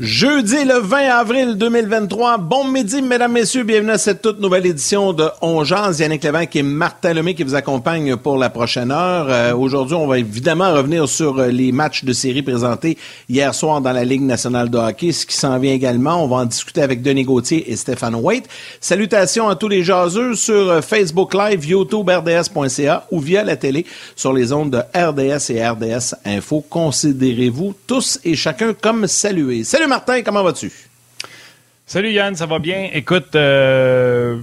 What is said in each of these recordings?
Jeudi le 20 avril 2023. Bon midi, mesdames, messieurs. Bienvenue à cette toute nouvelle édition de On Jazz. Yannick Lévesque et Martin Lemay qui vous accompagnent pour la prochaine heure. Euh, aujourd'hui, on va évidemment revenir sur euh, les matchs de série présentés hier soir dans la Ligue nationale de hockey, ce qui s'en vient également. On va en discuter avec Denis Gauthier et Stéphane Waite. Salutations à tous les jaseux sur euh, Facebook Live, YouTube, RDS.ca ou via la télé sur les ondes de RDS et RDS Info. Considérez-vous tous et chacun comme salués. Salut Martin, comment vas-tu? Salut Yann, ça va bien? Écoute, euh,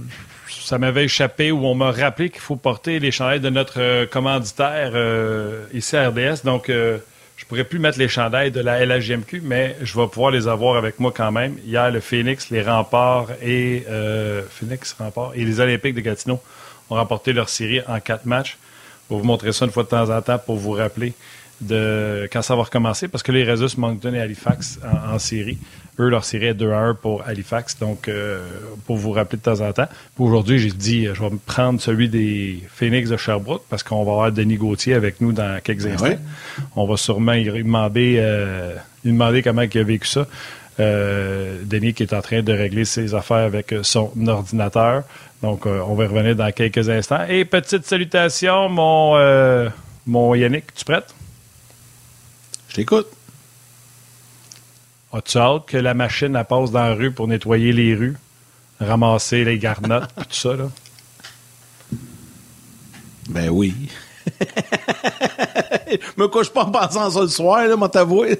ça m'avait échappé ou on m'a rappelé qu'il faut porter les chandails de notre euh, commanditaire euh, ici à RDS. Donc, je pourrais plus mettre les chandails de la LHGMQ, mais je vais pouvoir les avoir avec moi quand même. Hier, le Phoenix, les Remparts et Phoenix, et les Olympiques de Gatineau ont remporté leur série en quatre matchs. Je vais vous montrer ça une fois de temps en temps pour vous rappeler de quand ça va recommencer parce que les Resus, Moncton et Halifax en, série, eux, leur série est 2 à 1 pour Halifax. Donc, euh, pour vous rappeler de temps en temps. Pour aujourd'hui, j'ai dit, je vais me prendre celui des Phoenix de Sherbrooke parce qu'on va avoir Denis Gauthier avec nous dans quelques ben instants. On va sûrement lui demander, euh, lui demander comment il a vécu ça. Euh, Denis qui est en train de régler ses affaires avec son ordinateur. Donc, on va revenir dans quelques instants. Et petite salutation, mon, mon Yannick, tu prêtes? Écoute. As-tu hâte que la machine passe dans la rue pour nettoyer les rues, ramasser les garnottes et tout ça, là? Ben oui. me couche pas en passant ça le soir, là, mon t'avouer.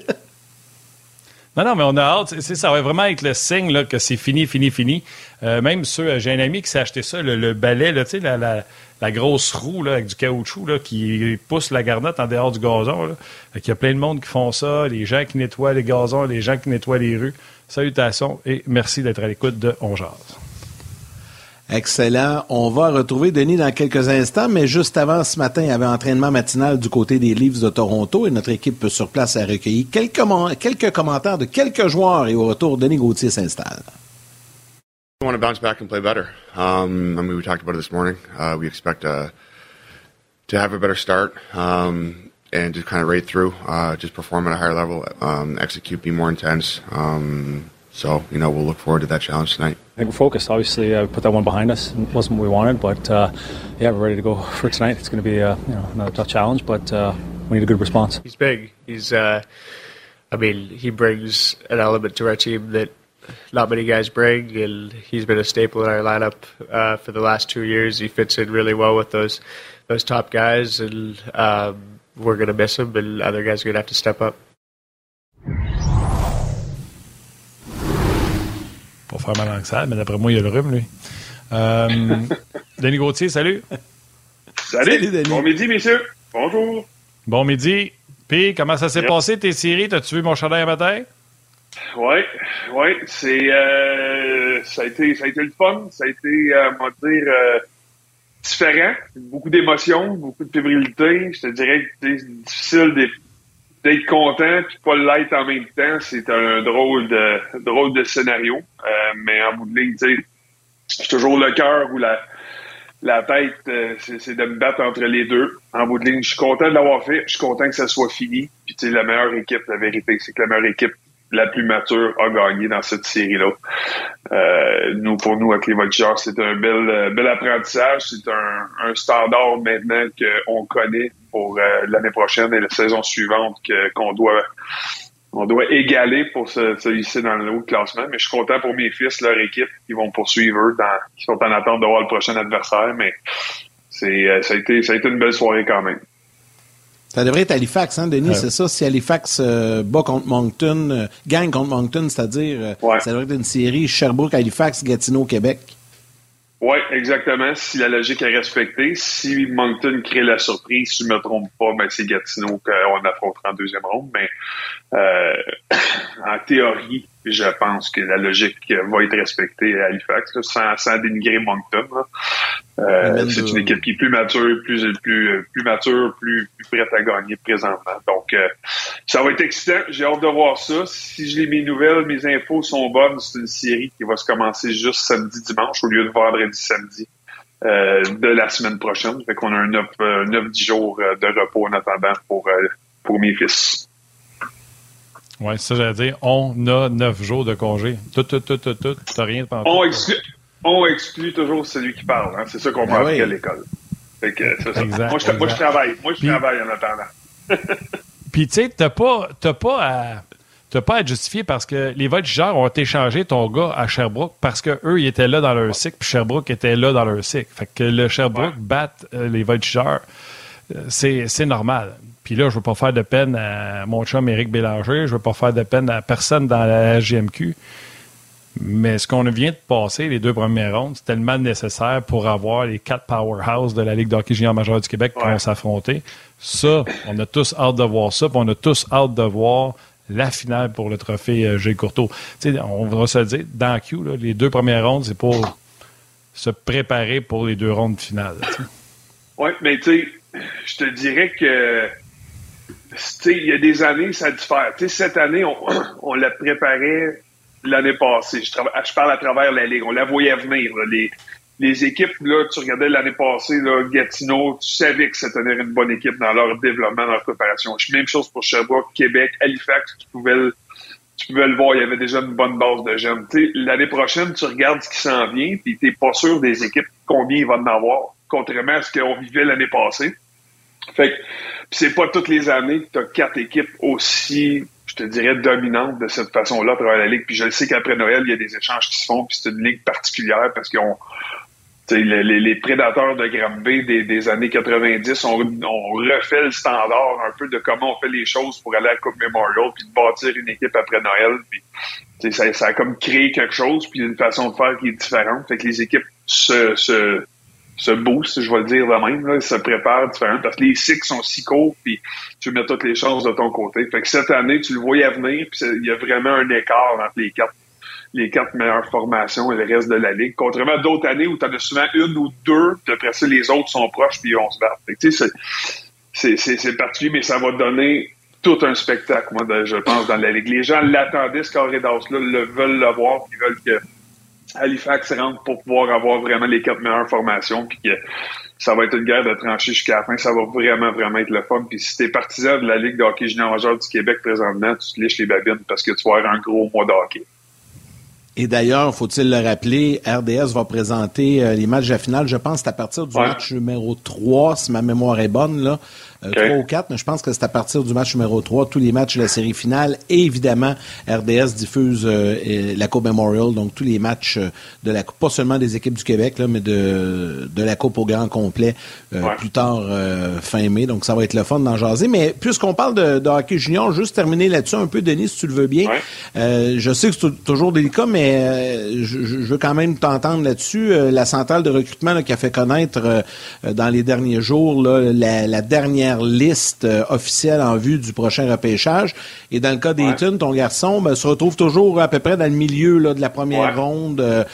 Non, non, mais on a hâte. ça va vraiment être le signe là, que c'est fini, fini, fini. Euh, même ceux, j'ai un ami qui s'est acheté ça, le, balai, là, la, la, la, grosse roue là, avec du caoutchouc là, qui pousse la garnotte en dehors du gazon. Là. Il y a plein de monde qui font ça, les gens qui nettoient les gazons, les gens qui nettoient les rues. Salutations et merci d'être à l'écoute de On Excellent. On va retrouver Denis dans quelques instants, mais juste avant ce matin, il y avait entraînement matinal du côté des Leafs de Toronto et notre équipe sur place a recueilli quelques, commentaires de quelques joueurs et au retour, Denis Gauthier s'installe. We want to bounce back and play better. Um, I mean, we talked about this morning. Uh, we expect uh, to have a better start um, and just kind of rate through, uh, just perform at a higher level, um, execute, be more intense. Um, so, you know, we'll look forward to that challenge tonight. I think we're focused. Obviously, uh, put that one behind us. It wasn't what we wanted, but uh, yeah, we're ready to go for tonight. It's going to be uh, you know another tough challenge, but uh, we need a good response. He's big. He's, uh, I mean, he brings an element to our team that not many guys bring, and he's been a staple in our lineup uh, for the last two years. He fits in really well with those those top guys, and um, we're going to miss him, and other guys are going to have to step up. Pour faire mal en mais d'après moi, il y a le rhume, lui. Euh, Denis Gauthier, salut. Salut. Denis. Bon midi, messieurs. Bonjour. Bon midi. Puis, comment ça s'est passé, tes séries? T'as-tu vu mon chandail à matin? Oui, oui. C'est, euh, ça, a été, ça a été le fun. Ça a été, euh, on va dire, euh, différent. Beaucoup d'émotions, beaucoup de fébrilité. Je te dirais que c'est difficile des d'être content puis pas l'être en même temps, c'est un drôle de drôle de scénario. Euh, mais en bout de ligne, j'ai toujours le cœur ou la la tête, euh, c'est de me battre entre les deux. En bout de ligne, je suis content de l'avoir fait. Je suis content que ça soit fini. Puis tu sais, la meilleure équipe, la vérité, c'est que la meilleure équipe la plus mature a gagné dans cette série-là. Euh, nous, pour nous, avec les Voltigeurs, c'est un bel, bel apprentissage. C'est un, un standard maintenant qu'on connaît pour euh, l'année prochaine et la saison suivante qu'on doit on doit égaler pour se, se hisser dans le haut de classement. Mais je suis content pour mes fils, leur équipe, qui vont poursuivre eux, dans, qui sont en attente de voir le prochain adversaire. Mais c'est ça a été ça a été une belle soirée quand même. Ça devrait être Halifax, hein, Denis, c'est ça? Si Halifax euh, bat contre Moncton, euh, gagne contre Moncton, c'est-à-dire, euh, ça devrait être une série Sherbrooke, Halifax, Gatineau, Québec. Oui, exactement. Si la logique est respectée, si Moncton crée la surprise, si je me trompe pas, ben c'est Gatineau qu'on affrontera en deuxième ronde. Mais en théorie, je pense que la logique va être respectée à Halifax, sans, sans, dénigrer Moncton. Euh, c'est une équipe qui est plus mature, plus plus plus mature, plus, plus prête à gagner présentement. Donc, euh, ça va être excitant. J'ai hâte de voir ça. Si je lis mes nouvelles, mes infos sont bonnes, c'est une série qui va se commencer juste samedi, dimanche au lieu de vendredi, samedi. Euh, de la semaine prochaine. Fait qu'on a un 9-10 jours de repos en attendant pour, pour mes fils. Oui, ça, j'allais dire. On a neuf jours de congé. Tout, tout, tout, tout, tout. T'as rien de on exclut, on exclut toujours celui qui parle. Hein? C'est ça qu'on va ben à l'école. Fait que, ça. moi, je, moi, je, travaille. Moi, je travaille en attendant. Puis, tu sais, t'as pas, pas à tu pas à être justifié parce que les voltigeurs ont échangé ton gars à Sherbrooke parce qu'eux, ils étaient là dans leur cycle, puis Sherbrooke était là dans leur cycle. Fait que le Sherbrooke batte euh, les voltigeurs, euh, c'est normal. Puis là, je veux pas faire de peine à mon chum Éric Bélanger, je veux pas faire de peine à personne dans la GMQ. Mais ce qu'on vient de passer, les deux premières rondes, c'est tellement nécessaire pour avoir les quatre powerhouses de la Ligue d'hockey junior majeur du Québec qui vont s'affronter. Ça, on a tous hâte de voir ça, puis on a tous hâte de voir la finale pour le trophée euh, Gilles Courteau. on va se le dire, dans Q, les deux premières rondes, c'est pour se préparer pour les deux rondes finales. Oui, mais tu sais, je te dirais que il y a des années, ça diffère. sais, cette année, on, on la préparait l'année passée. Je, parle à travers la Ligue. On la voyait venir. Les, les équipes, là, tu regardais l'année passée, là, Gatineau, tu savais que c'était une bonne équipe dans leur développement, dans leur préparation. Même chose pour Sherbrooke, Québec, Halifax, tu pouvais le, tu pouvais le voir, il y avait déjà une bonne base de jeunes. L'année prochaine, tu regardes ce qui s'en vient, puis t'es pas sûr des équipes combien il va en avoir, contrairement à ce qu'on vivait l'année passée. Fait que c'est pas toutes les années que tu as quatre équipes aussi, je te dirais, dominantes de cette façon-là à travers la Ligue. Puis je sais qu'après Noël, il y a des échanges qui se font, puis c'est une ligue particulière parce qu'on les, les, prédateurs de Granby des, des années 90 ont, ont, refait le standard un peu de comment on fait les choses pour aller à la Coupe Memorial puis de bâtir une équipe après Noël. Puis, ça, ça a comme créé quelque chose puis une façon de faire qui est différente. Fait que les équipes se, se, se boostent, je vais le dire de même, là, se préparent différemment parce que les cycles sont si courts puis tu mets toutes les choses de ton côté. Fait que cette année, tu le voyais venir puis il y a vraiment un écart entre les quatre les quatre meilleures formations et le reste de la ligue. Contrairement à d'autres années où tu en as souvent une ou deux, puis après ça, les autres sont proches, puis on se bat. C'est particulier, mais ça va donner tout un spectacle, moi, je pense, dans la ligue. Les gens l'attendaient, ce carré là le veulent le voir, ils veulent que Halifax rentre pour pouvoir avoir vraiment les quatre meilleures formations, puis que ça va être une guerre de tranchées jusqu'à la fin. Ça va vraiment, vraiment être le fun. Puis si t'es partisan de la Ligue de hockey junior majeur du Québec présentement, tu te liches les babines parce que tu vas avoir un gros mois de hockey. Et d'ailleurs, faut-il le rappeler, RDS va présenter euh, les matchs de la finale, je pense, c'est à partir du match numéro 3, si ma mémoire est bonne, là. Euh, trois 3 ou 4, mais je pense que c'est à partir du match numéro 3, tous les matchs de la série finale. Et évidemment, RDS diffuse euh, la Coupe Memorial, donc tous les matchs de la Coupe, pas seulement des équipes du Québec, là, mais de, de la Coupe au grand complet plus tard fin mai. Donc ça va être le fun d'en jaser. Mais puisqu'on parle de, de, hockey junior, juste terminer là-dessus un peu, Denis, si tu le veux bien. je sais que c'est toujours délicat, mais euh, je, veux quand même t'entendre là-dessus. Euh, la centrale de recrutement qui a fait connaître euh, dans les derniers jours la, dernière liste officielle en vue du prochain repêchage. Et dans le cas d'Ayton, ton garçon ben, se retrouve toujours à peu près dans le milieu de la première ronde.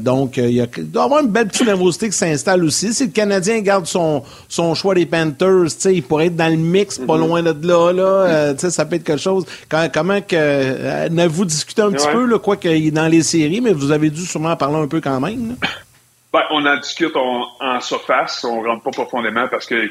donc, il, y a, doit y avoir une belle petite nervosité qui s'installe aussi. Si le Canadien garde son, son choix des Panthers, il pourrait être dans le mix, pas mm-hmm. loin de là. là ça peut être quelque chose. comment que... N'avez-vous discuté un petit peu, là, quoi qu'il dans les séries, mais vous avez dû sûrement en parler un peu quand même. Ben, on en discute en surface, on rentre pas profondément parce que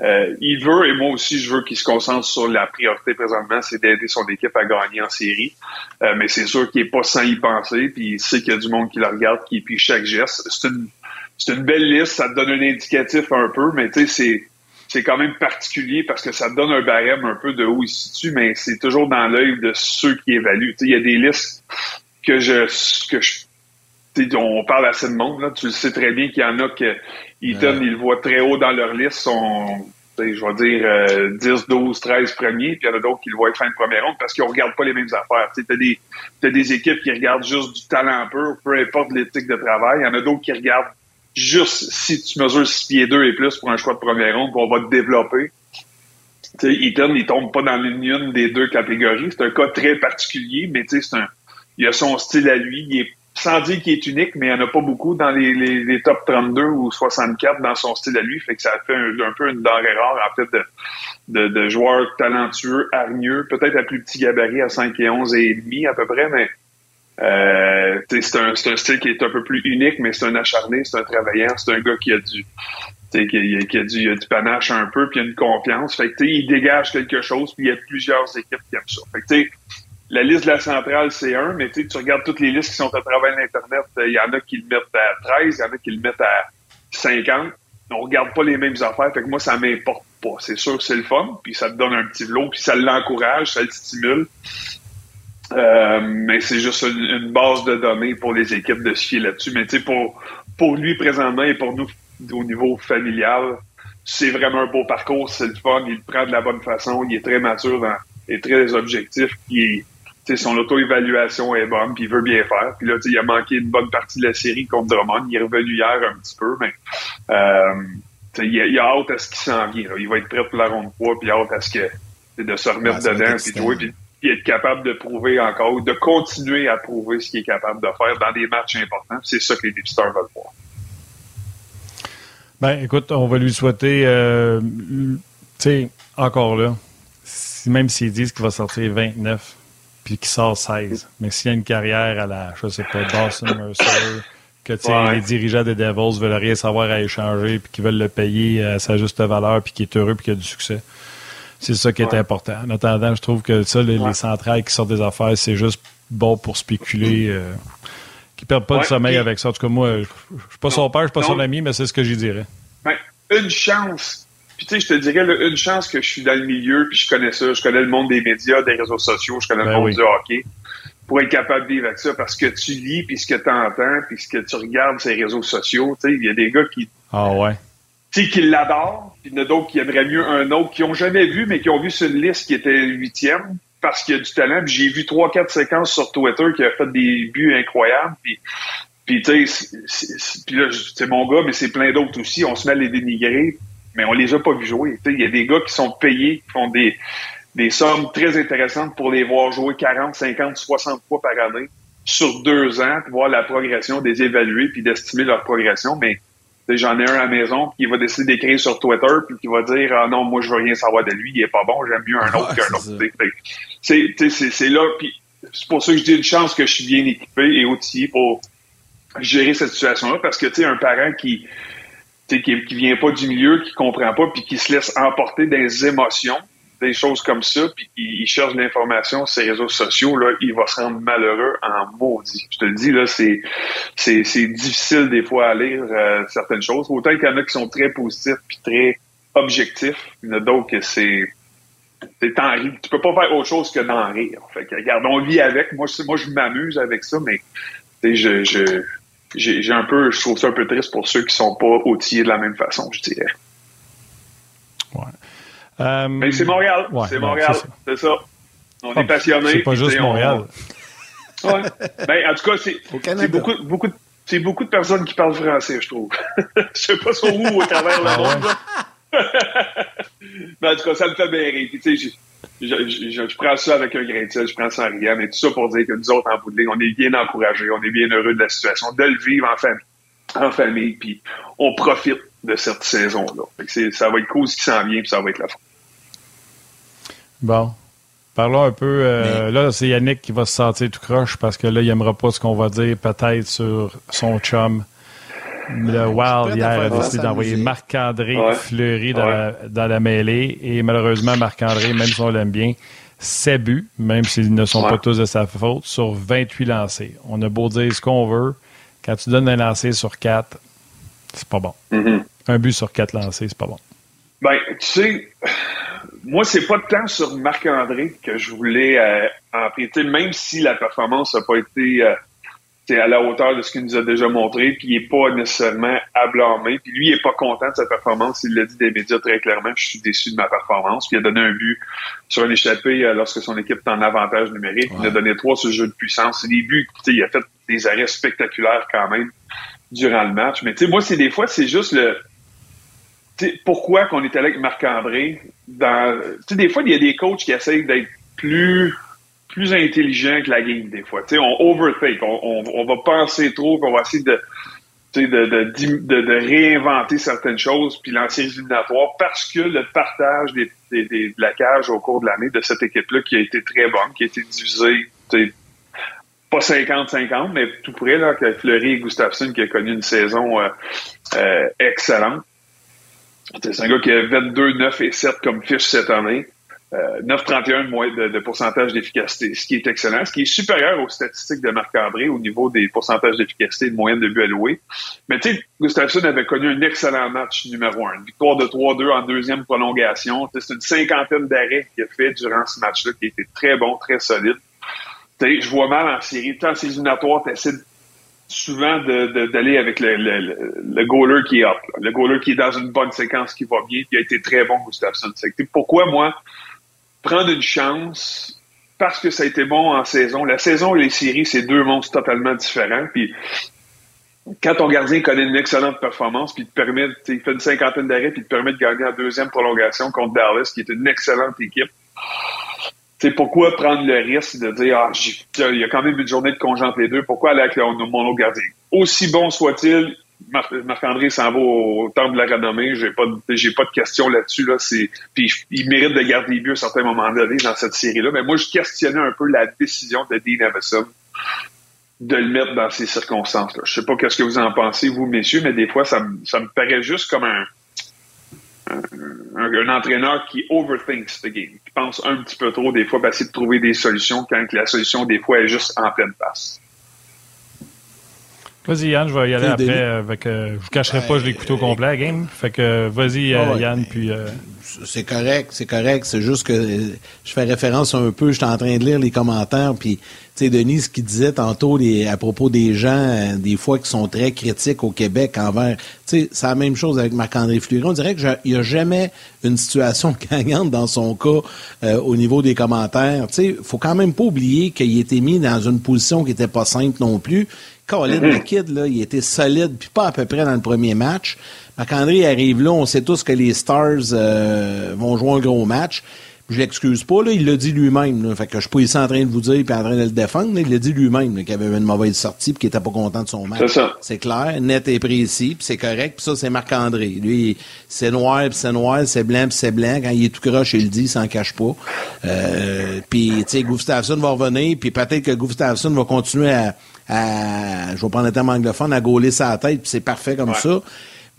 euh, il veut, et moi aussi, je veux qu'il se concentre sur la priorité présentement, c'est d'aider son équipe à gagner en série. Euh, mais c'est sûr qu'il n'est pas sans y penser, puis il sait qu'il y a du monde qui le regarde, qui puis chaque geste. C'est une, c'est une belle liste, ça te donne un indicatif un peu, mais tu sais, c'est c'est quand même particulier parce que ça te donne un barème un peu de où il se situe, mais c'est toujours dans l'œil de ceux qui évaluent. Il y a des listes que je que je on parle assez de monde, là. tu le sais très bien qu'il y en a que Eaton, ils le voient très haut dans leur liste, sont, je vais dire, 10, 12, 13 premiers, puis il y en a d'autres qui le voient fin de première ronde parce qu'ils ne regardent pas les mêmes affaires. Tu as des, as des équipes qui regardent juste du talent pur, peu importe l'éthique de travail. Il y en a d'autres qui regardent juste si tu mesures 6 pieds 2 et plus pour un choix de première ronde, puis on va te développer. Tu sais, Eaton, il tombe pas dans l'une des deux catégories. C'est un cas très particulier, mais tu sais, c'est un, il a son style à lui. Il est, sans dire qu'il est unique, mais il n'y en a pas beaucoup dans les, les, top 32 ou 64 dans son style à lui. Fait que ça fait un, peu une denrée rare, en fait, de, de, joueurs talentueux, hargneux, peut-être à plus petit gabarit, à 5 et 11 et demi à peu près, mais euh, c'est un, style qui est un peu plus unique, mais c'est un acharné, c'est un travaillant, c'est un gars qui a du qu'il y, a, qu'il y, a du, panache un peu, puis il a une confiance. Fait que, il dégage quelque chose, puis il y a plusieurs équipes qui aiment ça. Fait que, la liste de la centrale, c'est un, mais tu regardes toutes les listes qui sont à travers l'Internet, il y en a qui le mettent à 13, il y en a qui le mettent à 50. On regarde pas les mêmes affaires, fait que moi, ça m'importe pas. C'est sûr que c'est le fun, puis ça te donne un petit lot, puis ça l'encourage, ça le stimule. Euh, mais c'est juste une, base de données pour les équipes de se fier là-dessus. Mais tu sais, pour, pour lui présentement et pour nous au niveau familial, c'est vraiment un beau parcours, c'est le fun, il le prend de la bonne façon, il est très mature dans, et très objectif, son auto-évaluation est bonne, puis il veut bien faire. Puis là, il a manqué une bonne partie de la série contre Drummond. Il est revenu hier un petit peu, mais euh, il, a, hâte à ce qu'il s'en vient. Il va être prêt pour la ronde 3, puis il a hâte à ce que de se remettre dedans, puis jouer, puis, être capable de prouver encore, de continuer à prouver ce qu'il est capable de faire dans des matchs importants. C'est ça que les Stars veulent voir. Ben, écoute, on va lui souhaiter, euh, tu sais, encore là, même s'ils disent qu'il va sortir 29, puis qu'il sort 16, mais s'il y a une carrière à la, je sais pas, Dawson Mercer, que les dirigeants des Devils veulent rien savoir à échanger, puis qu'ils veulent le payer à sa juste valeur, puis qu'il est heureux, puis qu'il a du succès. C'est ça qui est important. En attendant, je trouve que ça, les, centrales qui sortent des affaires, c'est juste bon pour spéculer. Euh, qui perdent pas de sommeil avec ça. En tout cas, moi, je, ne suis pas son père, je suis pas son ami, mais c'est ce que j'y dirais. Ben, une chance. Puis tu sais, je te dirais une chance que je suis dans le milieu, puis je connais ça, je connais le monde des médias, des réseaux sociaux, je connais le ben monde du hockey, pour être capable de vivre avec ça, parce que tu lis, puis ce que tu entends, puis ce que tu regardes ces réseaux sociaux, tu sais, il y a des gars qui... Ah ouais. Tu sais, qui l'adorent, puis il y en a d'autres qui aimeraient mieux un autre, qui ont jamais vu, mais qui ont vu sur une liste qui était huitième, parce qu'il y a du talent. J'ai vu trois, quatre séquences sur Twitter qui a fait des buts incroyables. Puis, puis tu sais, puis là, c'est mon gars, mais c'est plein d'autres aussi. On se met à les dénigrer, mais on les a pas vus jouer. Il y a des gars qui sont payés, qui font des, des sommes très intéressantes pour les voir jouer 40, 50, 60 fois par année sur deux ans, pour voir la progression, des évaluer, puis d'estimer leur progression. Mais j'en ai un à la maison qui va décider d'écrire sur Twitter puis qui va dire ah non moi je veux rien savoir de lui il est pas bon j'aime mieux un autre qu'un autre c'est là puis c'est pour ça que je dis une chance que je suis bien équipé et outillé pour gérer cette situation là parce que tu sais un parent qui qui, qui vient pas du milieu qui comprend pas puis qui se laisse emporter des émotions des choses comme ça, puis il, cherche l'information sur ses réseaux sociaux, là, il va se rendre malheureux en maudit. Je te le dis, là, c'est, c'est, difficile des fois à lire euh, certaines choses. Autant qu'il y en a qui sont très positifs puis très objectifs, il y en a d'autres que c'est c'est en rire. Tu peux pas faire autre chose que d'en rire. Fait que, regarde, on vit avec. Moi, moi je m'amuse avec ça, mais je, je, j'ai, un peu, je trouve ça un peu triste pour ceux qui sont pas outillés de la même façon, je dirais. Ouais. Euh, Mais c'est Montréal. c'est Montréal. C'est ça. On est passionné. C'est pas juste Montréal. Ouais. ben, en tout cas, c'est beaucoup, beaucoup, c'est beaucoup de personnes qui parlent français, je trouve. je sais pas sur où au travers le ah monde. Mais en tout cas, ça me fait bien rire. tu sais, je, je, je, prends ça avec un grain de sel, je prends ça en riant, mais tout ça pour dire que nous autres, en bout de ligne, on est bien encouragés, on est bien heureux de la situation, de le vivre en famille, en famille, puis on profite de cette saison-là. Ça va être cool ce qui s'en vient, puis ça va être la fin. Bon. Parlons un peu. Euh, là, c'est Yannick qui va se sentir tout croche parce que là, il n'aimera pas ce qu'on va dire peut-être sur son chum. Le Wild hier a décidé d'envoyer Marc-André Fleury dans, la, dans, la, mêlée. Et malheureusement, Marc-André, même si on l'aime bien, 7 buts, même s'ils ne sont pas tous de sa faute, sur 28 lancés. On a beau dire ce qu'on veut. Quand tu donnes un lancer sur 4, c'est pas bon. Mm-hmm. Un but sur 4 lancés, c'est pas bon. Ben, tu sais, moi, c'est pas tant sur Marc-André que je voulais euh, emprunter, même si la performance n'a pas été euh, à la hauteur de ce qu'il nous a déjà montré, puis il n'est pas nécessairement à blâmer. Puis lui, il n'est pas content de sa performance. Il l'a dit des médias très clairement, je suis déçu de ma performance. Puis il a donné un but sur un échappé euh, lorsque son équipe est en avantage numérique. Il a donné trois sur le jeu de puissance. C'est des buts, il a fait des arrêts spectaculaires quand même durant le match. Mais tu sais, moi, c'est des fois, c'est juste le pourquoi qu'on est allé avec Marc-André dans des fois il y a des coachs qui essayent d'être plus plus intelligents que la game des fois. on overthink, on, on, va penser trop, qu'on va essayer de de, de, de, réinventer certaines choses puis lancer les éliminatoires parce que le partage des, de la cage au cours de l'année de cette équipe-là qui a été très bonne, qui a été divisée, pas 50-50, mais tout près, là, avec Fleury et Gustafsson qui a connu une saison euh, euh, excellente C'est un gars qui a 22, 9 et 7 comme fiche cette année. Euh, 9,31 de, de, pourcentage d'efficacité, ce qui est excellent, ce qui est supérieur aux statistiques de Marc-André au niveau des pourcentages d'efficacité de moyenne de but alloués. Mais tu sais, Gustafsson avait connu un excellent match numéro un. Une victoire de 3-2 en deuxième prolongation. C'est une cinquantaine d'arrêts qu'il a fait durant ce match-là, qui était très bon, très solide. sais, je vois mal en série. Tant ces éliminatoires, tu essaies souvent d'aller avec le, le, le, goaler qui est up, le goaler qui est dans une bonne séquence, qui va bien, puis a été très bon, Gustafsson. Pourquoi moi, prendre une chance parce que ça a été bon en saison. La saison et les séries, c'est deux monstres totalement différents. Puis quand ton gardien connaît une excellente performance, puis te permet, il fait une cinquantaine d'arrêts, puis te permet de gagner en deuxième prolongation contre Dallas, qui est une excellente équipe. C'est pourquoi prendre le risque de dire ah il y a quand même une journée de congé entre les deux, pourquoi aller avec mon autre gardien? Aussi bon soit-il, Marc-André s'en va au temple de la renommée. J'ai pas, j'ai pas de question là-dessus. Là. Puis il mérite de garder les buts à certains moments donné dans cette série-là. Mais moi, je questionnais un peu la décision de Dean Avison de le mettre dans ces circonstances-là. Je sais pas qu'est-ce que vous en pensez, vous, messieurs, mais des fois, ça me, ça me paraît juste comme un, un, un, entraîneur qui overthinks the game, qui pense un petit peu trop des fois, pour essayer de trouver des solutions quand la solution, des fois, est juste en pleine passe. Vas-y, Yann, je vais y aller après. Avec, euh, je vous cacherai pas, je l'ai écouté au complet, la game. Fait que vas-y, euh, Yann, puis. Euh, c'est correct, c'est correct. C'est juste que je fais référence un peu. J'étais en train de lire les commentaires, puis tu sais, Denis, ce qu'il disait tantôt à propos des gens, des fois qui sont très critiques au Québec envers. Tu sais, c'est la même chose avec Marc-André Fleury. On dirait qu'il n'y a jamais une situation gagnante dans son cas au niveau des commentaires. Tu sais, faut quand même pas oublier qu'il était mis dans une position qui était pas simple non plus Colin, le kid, là, il était solide, puis pas à peu près dans le premier match. Marc-André arrive là, on sait tous que les Stars euh, vont jouer un gros match. Je l'excuse pas, là, il l'a dit lui-même. Fait que je suis pas ici en train de vous dire puis en train de le défendre. il l'a dit lui-même qu'il avait une mauvaise sortie puis qu'il était pas content de son match. C'est ça. C'est clair, net et précis, puis c'est correct. Puis ça, c'est Marc-André. Lui, c'est noir puis c'est noir, c'est blanc puis c'est blanc. Quand il est tout croche, il le dit, il s'en cache pas. Euh, puis, tu sais, Gustafsson va revenir, puis peut-être que Gustafsson va continuer à à, je vais prendre le terme anglophone, à gauler sa tête, puis c'est parfait comme ça.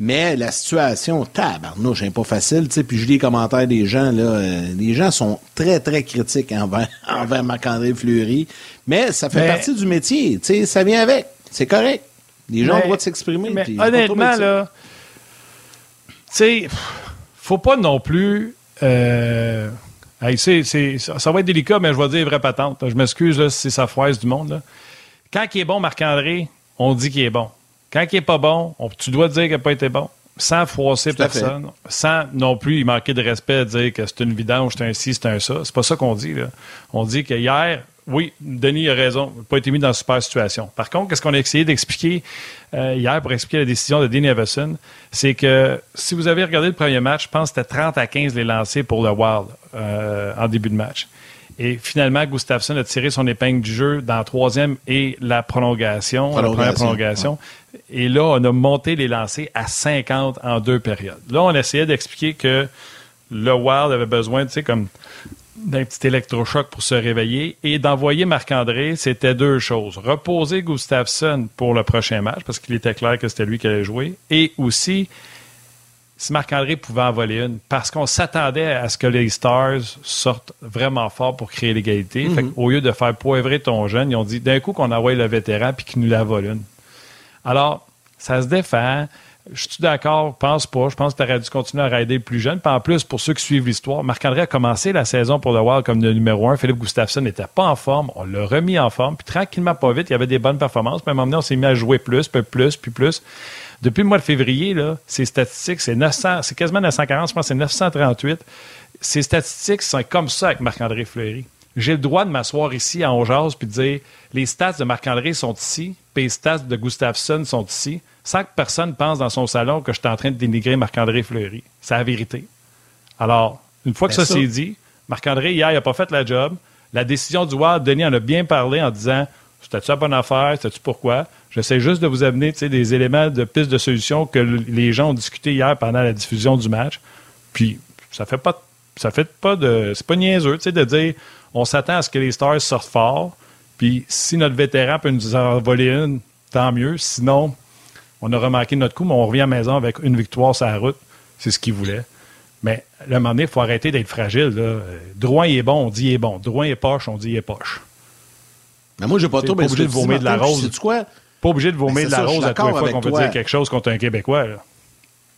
Mais la situation, tabarnouche, n'est pas facile, tu sais, puis je lis les commentaires des gens, là, euh, les gens sont très, très critiques envers, envers Marc-André Fleury, mais ça fait partie du métier, tu sais, ça vient avec, c'est correct. Les gens ont le droit de s'exprimer. Mais honnêtement, là, tu sais, faut pas non plus... Euh, c'est, ça va être délicat, mais je vais dire vraie patente. Je m'excuse si c'est sa froisse du monde. Là. Quand il est bon, Marc-André, on dit qu'il est bon. Quand il n'est pas bon, tu dois dire qu'il n'a pas été bon. Sans froisser personne, sans non plus y manquer de respect, dire que c'est une vidange, c'est un ci, c'est un ça. C'est pas ça qu'on dit. Là. On dit que hier, oui, Denis a raison, n'a pas été mis dans une super situation. Par contre, qu'est-ce qu'on a essayé d'expliquer euh, hier pour expliquer la décision de Denis Everson, c'est que si vous avez regardé le premier match, je pense que c'était 30 à 15 les lancés pour le Wild euh, en début de match. Et finalement, Gustafsson a tiré son épingle du jeu dans la troisième et la prolongation, la première prolongation. Et là, on a monté les lancers à 50 en deux périodes. Là, on essayait d'expliquer que le Wild avait besoin, tu sais, comme d'un petit électrochoc pour se réveiller et d'envoyer Marc-André, c'était deux choses. Reposer Gustafsson pour le prochain match, parce qu'il était clair que c'était lui qui allait jouer, et aussi si Marc-André pouvait en voler une, parce qu'on s'attendait à ce que les Stars sortent vraiment fort pour créer l'égalité. Mhm. Au lieu de faire poivrer ton jeune, ils ont dit d'un coup qu'on envoie le vétéran puis qu'il nous la vole une. Alors, ça se défend. Je suis d'accord, pense pas. Je pense que tu aurais dû continuer à raider le plus jeune. Puis en plus, pour ceux qui suivent l'histoire, Marc-André a commencé la saison pour le Wild comme le numéro un. Philippe Gustafsson n'était pas en forme. On l'a remis en forme. Puis tranquillement, pas vite, il y avait des bonnes performances. Puis à un moment donné, on s'est mis à jouer plus, peu plus, puis plus. Depuis le mois de février, là, ces statistiques, c'est 900, c'est quasiment 940, je pense que c'est 938. Ces statistiques sont comme ça avec Marc-André Fleury. J'ai le droit de m'asseoir ici à Ongeaz puis de dire les stats de Marc-André sont ici, puis les stats de Gustafsson sont ici, sans que personne pense dans son salon que je suis en train de dénigrer Marc-André Fleury. C'est la vérité. Alors, une fois que ça, s'est dit, Marc-André, hier, il n'a pas fait la job. La décision du Wild, Denis en a bien parlé en disant c'était-tu la bonne affaire? C'était-tu pourquoi? J'essaie juste de vous amener des éléments de pistes de solution que les gens ont discuté hier pendant la diffusion du match. Puis, ça fait pas ça fait pas de. C'est pas niaiseux, de dire on s'attend à ce que les Stars sortent fort. Puis, si notre vétéran peut nous en voler une, tant mieux. Sinon, on a remarqué notre coup, mais on revient à la maison avec une victoire sur la route. C'est ce qu'il voulait. Mais à un moment donné, il faut arrêter d'être fragile. Là. Est bon, on dit il est bon. Drouin est poche, on dit il est poche. Mais moi, j'ai pas trop pas obligé de vomir de la rose. quoi? Pas obligé de vomir de la rose à tous fois qu'on veut dire quelque chose contre un Québécois. Là.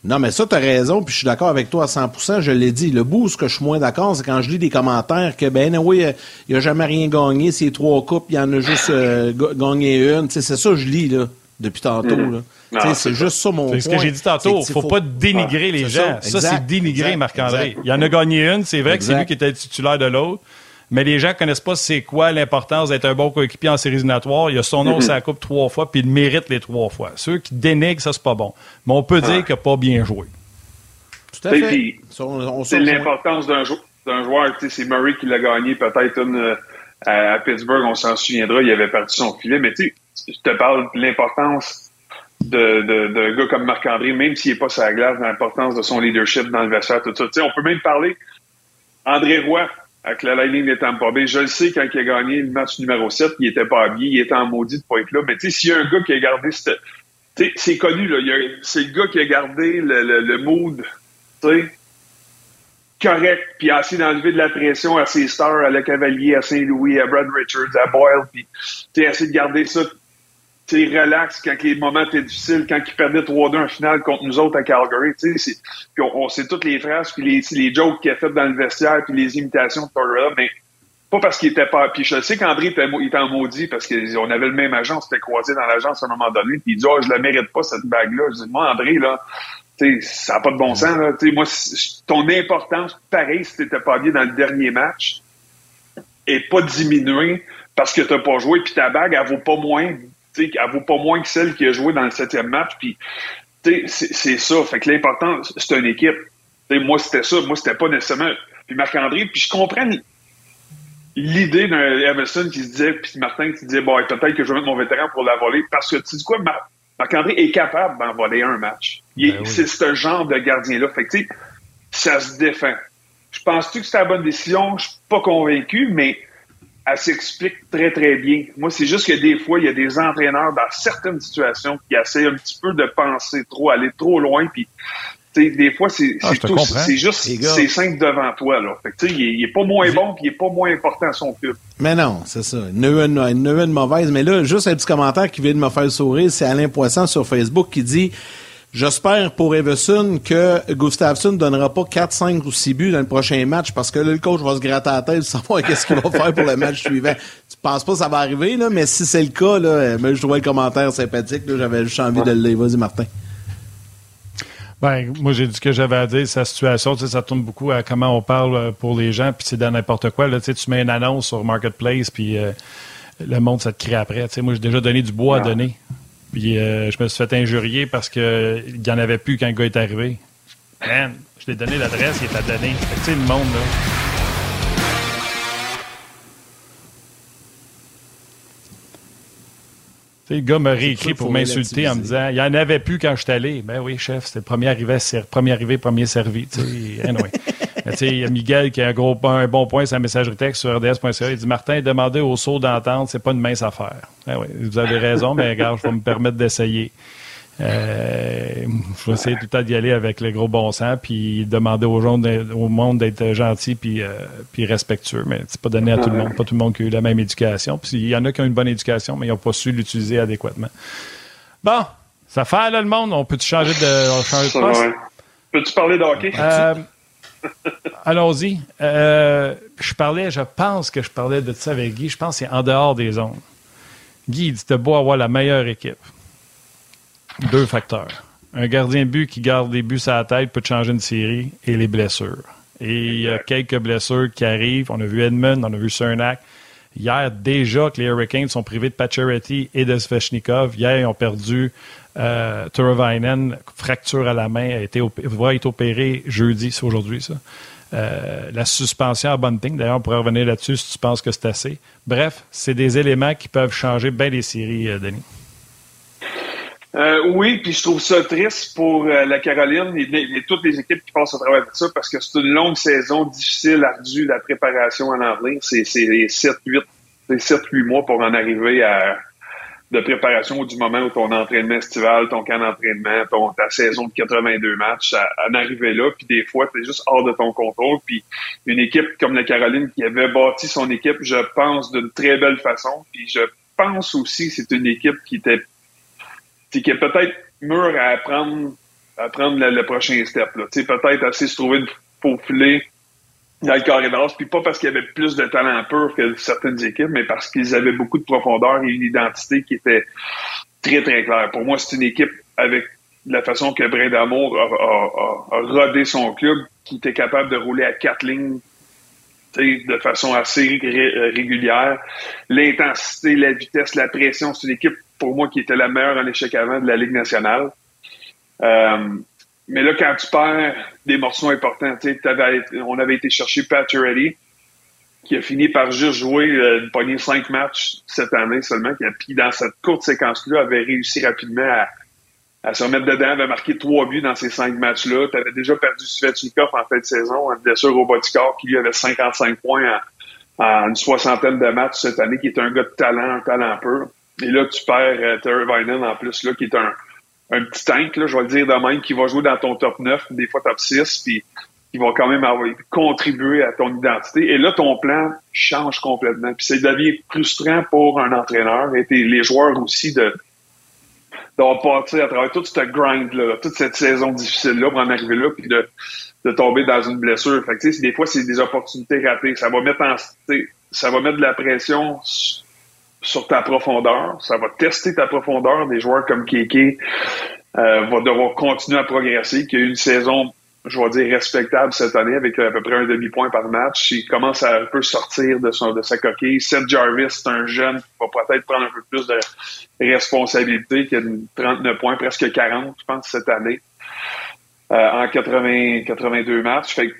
Non, mais ça, tu as raison, puis je suis d'accord avec toi à 100% je l'ai dit. Le bout, ce que je suis moins d'accord, c'est quand je lis des commentaires que, ben oui, il a jamais rien gagné, ces trois coupes, il y en a juste euh, gagné une. C'est ça que je lis, là, depuis tantôt. Mm. C'est juste ça mon C'est ce que j'ai dit tantôt. Faut, faut pas dénigrer les gens. Ça, c'est dénigrer Marc-André. Il y en a gagné une, c'est vrai que c'est lui qui était titulaire de l'autre mais les gens connaissent pas c'est quoi l'importance d'être un bon coéquipier en séries éliminatoires. Il a son nom sur la coupe trois fois, puis il mérite les trois fois. Ceux qui dénigrent, ça, c'est pas bon. Mais on peut dire qu'il n'a pas bien joué. Tout à fait. C'est l'importance d'un joueur. C'est Murray qui l'a gagné peut-être une euh, à Pittsburgh, on s'en souviendra, il avait perdu son filet. Mais tu je te parle de l'importance d'un de, de, gars comme Marc-André, même s'il n'est pas sur la glace, l'importance de son leadership dans le vestiaire, tout ça. on peut même parler André Roy, avec la Lightning de Tampa Bay. Je le sais, quand il a gagné le match numéro 7, il était pas habillé, il était en maudit de pas là. Mais tu sais, s'il y a un gars qui a gardé c'est connu, là. C'est le gars qui a gardé le, le, le mood, tu sais, correct, puis a essayé d'enlever de la pression à ses stars, à Le Cavalier, à Saint-Louis, à Brad Richards, à Boyle, puis tu essayé de garder ça tu relax quand les moments étaient difficiles, quand ils perdaient 3-2 en finale contre nous autres à Calgary. Tu puis on, sait toutes les phrases, puis les, les jokes qu'il a fait dans le vestiaire, puis les imitations de Tortorella, mais pas parce qu'il était pas. Puis je sais qu'André était, était, en maudit parce qu'on avait le même agent, on s'était croisé dans l'agence à un moment donné, puis il dit Oh, je la mérite pas cette bague-là. Je dis Moi, André, là, tu ça n'a pas de bon sens. Moi, ton importance, pareil, si t'étais pas bien dans le dernier match, est pas diminuée parce que t'as pas joué, puis ta bague, elle vaut pas moins elle vaut pas moins que celle qui a joué dans le septième match. Puis, c'est ça. Fait que l'important, c'est une équipe. moi, c'était ça. Moi, c'était pas nécessairement. Puis Marc-André, puis je comprends l'idée d'un Everson qui se disait, puis Martin qui se disait, bon, peut-être que je vais mettre mon vétéran pour la voler. Parce que tu dis quoi, Marc-André est capable d'en voler un match. Ben c'est ce genre de gardien-là. Fait que, sais, ça se défend. Je pense-tu que c'est la bonne décision? Je suis pas convaincu, mais elle s'explique très, très bien. Moi, c'est juste que des fois, il y a des entraîneurs dans certaines situations qui essaient un petit peu de penser trop, aller trop loin, puis des fois, c'est ah, c'est juste c'est simple devant toi. Là. Fait que, il, il est pas moins bon puis il est pas moins important à son club. Mais non, c'est ça. Il y en a une, une mauvaise. Mais là, juste un petit commentaire qui vient de me faire sourire, c'est Alain Poisson sur Facebook qui dit J'espère pour Everson que Gustafsson ne donnera pas 4, 5 ou 6 buts dans le prochain match parce que là, le coach va se gratter la tête pour savoir qu'est-ce qu'il va faire pour le match suivant. Tu penses pas que ça va arriver, là, mais si c'est le cas, là, euh, je trouvais le commentaire sympathique. J'avais juste envie de le lire. Vas-y, Martin. Ben, moi, j'ai dit ce que j'avais à dire. Sa situation, ça tourne beaucoup à comment on parle euh, pour les gens, puis c'est dans n'importe quoi. Là, tu mets une annonce sur Marketplace, puis euh, le monde, ça te crée après. moi, j'ai déjà donné du bois à donner. Puis euh, je me suis fait injurier parce qu'il n'y en avait plus quand le gars est arrivé. Man, je t'ai donné l'adresse, il. Fait que tu sais, le monde, là. le gars m'a réécrit pour m'insulter en me disant il n'y en avait plus quand je suis allé. Ben oui, chef, c'était le premier arrivé, premier arrivé, premier servi. Anyway. il y a Miguel qui a un, gros, un bon point sur la messagerie texte sur rds.ca. Il dit Martin, demander au saut d'entente, c'est pas une mince affaire. Ben oui, vous avez raison, mais regarde, je vais me permettre d'essayer. Euh, je vais essayer tout le temps d'y aller avec le gros bon sens, puis demander aux gens au monde d'être gentil puis, euh, puis respectueux. Mais c'est pas donné à tout le monde, pas tout le monde qui a eu la même éducation. Puis il y en a qui ont une bonne éducation, mais ils n'ont pas su l'utiliser adéquatement. Bon, ça fait là le monde. On peut-tu changer de, changer de poste? Peux-tu parler de hockey? Euh, Allons-y. Euh, je parlais, je pense que je parlais de ça avec Guy. Je pense que c'est en dehors des zones. Guy, dit de beau avoir la meilleure équipe. Deux facteurs. Un gardien de but qui garde des buts à la tête peut changer une série et les blessures. Et il y a quelques blessures qui arrivent. On a vu Edmund, on a vu Cernak. Hier, déjà que les Hurricanes sont privés de Pacioretty et de Svechnikov. Hier, ils ont perdu euh, fracture à la main, a été va être opéré jeudi, c'est aujourd'hui ça. Euh, la suspension à Bunting, d'ailleurs, on pourrait revenir là-dessus si tu penses que c'est assez. Bref, c'est des éléments qui peuvent changer bien les séries, euh, Denis. Euh, oui, puis je trouve ça triste pour la Caroline et, toutes les équipes qui passent au travers de ça parce que c'est une longue saison difficile, ardue, la préparation en avril. C'est 7-8 mois pour en arriver à, de préparation du moment où ton entraînement estival, ton camp d'entraînement, ton, ta saison de 82 matchs, à, en arriver là, puis des fois, tu juste hors de ton contrôle. Puis une équipe comme la Caroline qui avait bâti son équipe, je pense, d'une très belle façon. Puis je pense aussi que c'est une équipe qui était qui est peut-être mûre à apprendre à prendre le, prochain step. Peut-être assez se trouver de faufiler dans le corridor, puis pas parce qu'il y avait plus de talent pur que certaines équipes, mais parce qu'ils avaient beaucoup de profondeur et une identité qui était très, très claire. Pour moi, c'est une équipe avec la façon que Brin d'Amour a, rodé son club, qui était capable de rouler à quatre lignes de façon assez régulière. L'intensité, la vitesse, la pression, c'est une équipe, pour moi, qui était la meilleure en échec avant de la Ligue nationale. Euh, mais là, quand tu perds des morceaux importants, on avait été chercher Ready, qui a fini par juste jouer euh, une cinq matchs cette année seulement, qui a, puis dans cette courte séquence-là, avait réussi rapidement à, à se remettre dedans, avait marqué trois buts dans ces cinq matchs-là. Tu avais déjà perdu Svechnikov en fin de saison, bien sûr Robotikov, qui lui avait 55 points en, une soixantaine de matchs cette année, qui est un gars de talent, un talent pur. Et là, tu perds euh, Terry Vinen en plus, là, qui est un, un petit tank, là, je vais le dire de même, qui va jouer dans ton top 9, des fois top 6, puis qui va quand même contribuer à ton identité. Et là, ton plan change complètement. Puis ça devient frustrant pour un entraîneur et les joueurs aussi de d'avoir parti à travers toute cette grind-là, toute cette saison difficile-là pour en arriver là, puis de, de tomber dans une blessure. Fait que, des fois, c'est des opportunités ratées. Ça va mettre en, ça va mettre de la pression sur ta profondeur. Ça va tester ta profondeur. Des joueurs comme Keke euh, vont devoir continuer à progresser, qui a eu une saison, je vais dire, respectable cette année avec à peu près un demi-point par match. Il commence à un peu sortir de, son, de sa coquille. Seth Jarvis, c'est un jeune qui va peut-être prendre un peu plus de responsabilité, qui a 39 points, presque 40, je pense, cette année, euh, en 80, 82 matchs. Fait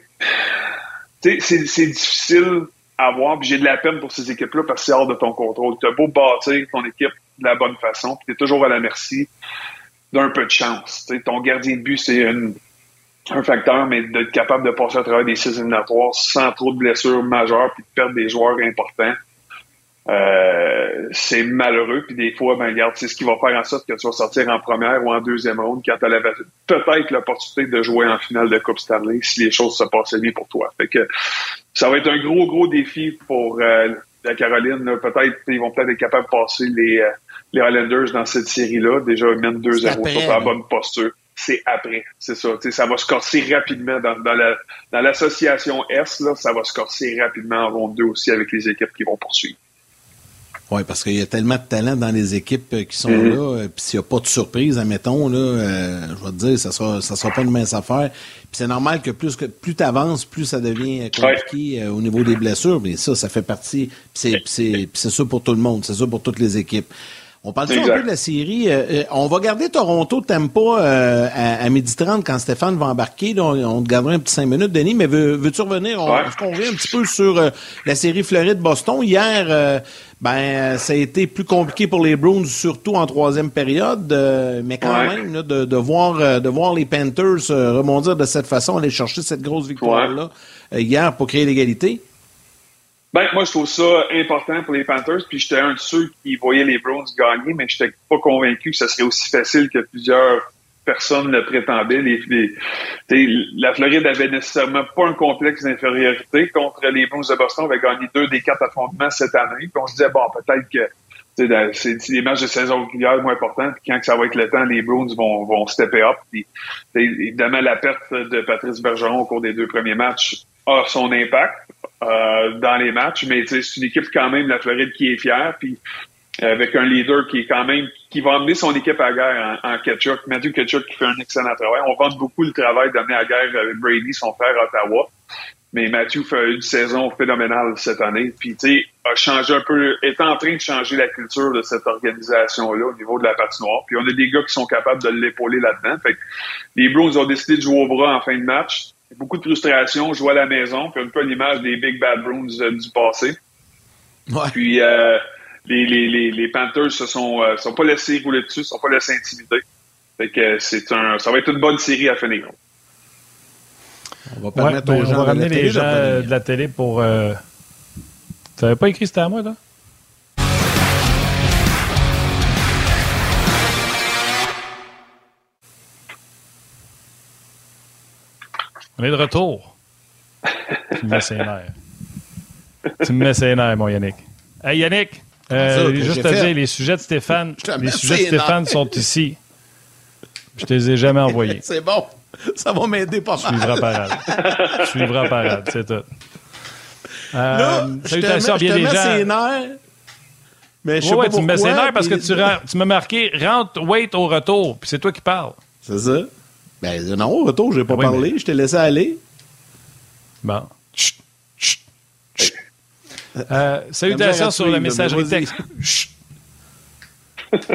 c'est difficile avoir. Puis j'ai de la peine pour ces équipes-là parce que c'est hors de ton contrôle. Tu as beau bâtir ton équipe de la bonne façon, puis tu es toujours à la merci d'un peu de chance. ton gardien de but, c'est un facteur, mais d'être capable de passer à travers des six éliminatoires sans trop de blessures majeures puis de perdre des joueurs importants. Euh, c'est malheureux. Puis des fois, ben regarde, c'est ce qui va faire en sorte que tu vas sortir en première ou en deuxième ronde quand tu as peut-être l'opportunité de jouer en finale de Coupe Stanley si les choses se passaient bien pour toi. Fait que ça va être un gros, gros défi pour euh, la Caroline. Peut-être ils vont peut-être être capables de passer les, euh, les Highlanders dans cette série-là. Déjà, même 2-0 sur la bonne posture. C'est après, c'est ça. ça va se corser rapidement dans, dans, la, dans l'association S. Là, ça va se corser rapidement en ronde 2 aussi avec les équipes qui vont poursuivre. Oui, parce qu'il y a tellement de talent dans les équipes euh, qui sont mm-hmm. là. Euh, puis s'il n'y a pas de surprise, admettons, là, euh, je vais te dire, ça sera, ça sera pas une mince affaire. Puis c'est normal que plus que plus tu avances, plus ça devient compliqué au niveau des blessures. Mais ça, ça fait partie. c'est, c'est, c'est ça pour tout le monde. C'est ça pour toutes les équipes. On parle un peu de la série. on va garder Toronto Tempo euh, à, à midi 30 quand Stéphane va embarquer. on, te gardera un petit cinq minutes, Denis. Mais veux, veux-tu revenir? On, Est-ce qu'on revient un petit peu sur la série Floride-Boston? Hier, ben, euh, ça a été plus compliqué pour les Bruins, surtout en troisième période, euh, mais quand même, de, voir, euh, de voir les Panthers rebondir de cette façon, aller chercher cette grosse victoire-là hier pour créer l'égalité. Ben, moi, je trouve ça important pour les Panthers, puis j'étais un de ceux qui voyaient les Browns gagner, mais je n'étais pas convaincu que ce serait aussi facile que plusieurs personne ne prétendait. Les, la Floride avait nécessairement pas un complexe d'infériorité contre les Bruins de Boston. avait gagné deux des quatre affrontements cette année. Puis on se disait, bon, peut-être que c'est des matchs de saison régulière moins importants. Puis quand ça va être le temps, les Bruins vont, vont stepper up. Puis, évidemment, la perte de Patrice Bergeron au cours des deux premiers matchs a son impact euh, dans les matchs. Mais c'est une équipe quand même, la Floride, qui est fière. Puis avec un leader qui est quand même qui va emmener son équipe à guerre en, en Ketchuk. Matthew Ketchuk qui fait un excellent travail. On vante beaucoup le travail d'amener à guerre avec Brady, son frère Ottawa. Mais Matthew fait une saison phénoménale cette année. Puis, tu sais, a changé un peu, est en train de changer la culture de cette organisation-là au niveau de la patinoire. Puis, on a des gars qui sont capables de l'épauler là-dedans. Fait que les Bruins ont décidé de jouer au bras en fin de match. Beaucoup de frustration, jouer à la maison, puis un peu l'image des Big Bad Bruins euh, du passé. Ouais. Puis, euh, les, les, les, Panthers se sont, euh, sont pas laissés rouler dessus, sont pas laissés intimider. Fait que c'est un, ça va être une bonne série à finir. On va permettre ben, on va ramener les gens de la télé pour. Euh... Tu n'avais pas écrit c'était à moi, là? On est de retour. tu me mets ses nerfs. tu me mets ses nerfs, mon Yannick. Hey, Yannick, euh, juste te dire, les sujets de Stéphane, les sujets de Stéphane sont ici. Je te les ai jamais envoyés. c'est bon. Ça va m'aider pas mal. Suivra parade. Suivra parade, c'est tout. Euh, Là, salutations bien des gens. Mais je sais pas tu me mets ses nerfs parce que tu, tu m'as marqué rentre, wait au retour, puis c'est toi qui parles. C'est ça. Ben non, retour, j'ai pas ah parlé, je t'ai laissé aller. Bon. Chut, chut, chut. Euh, salutations sur le messagerie texte.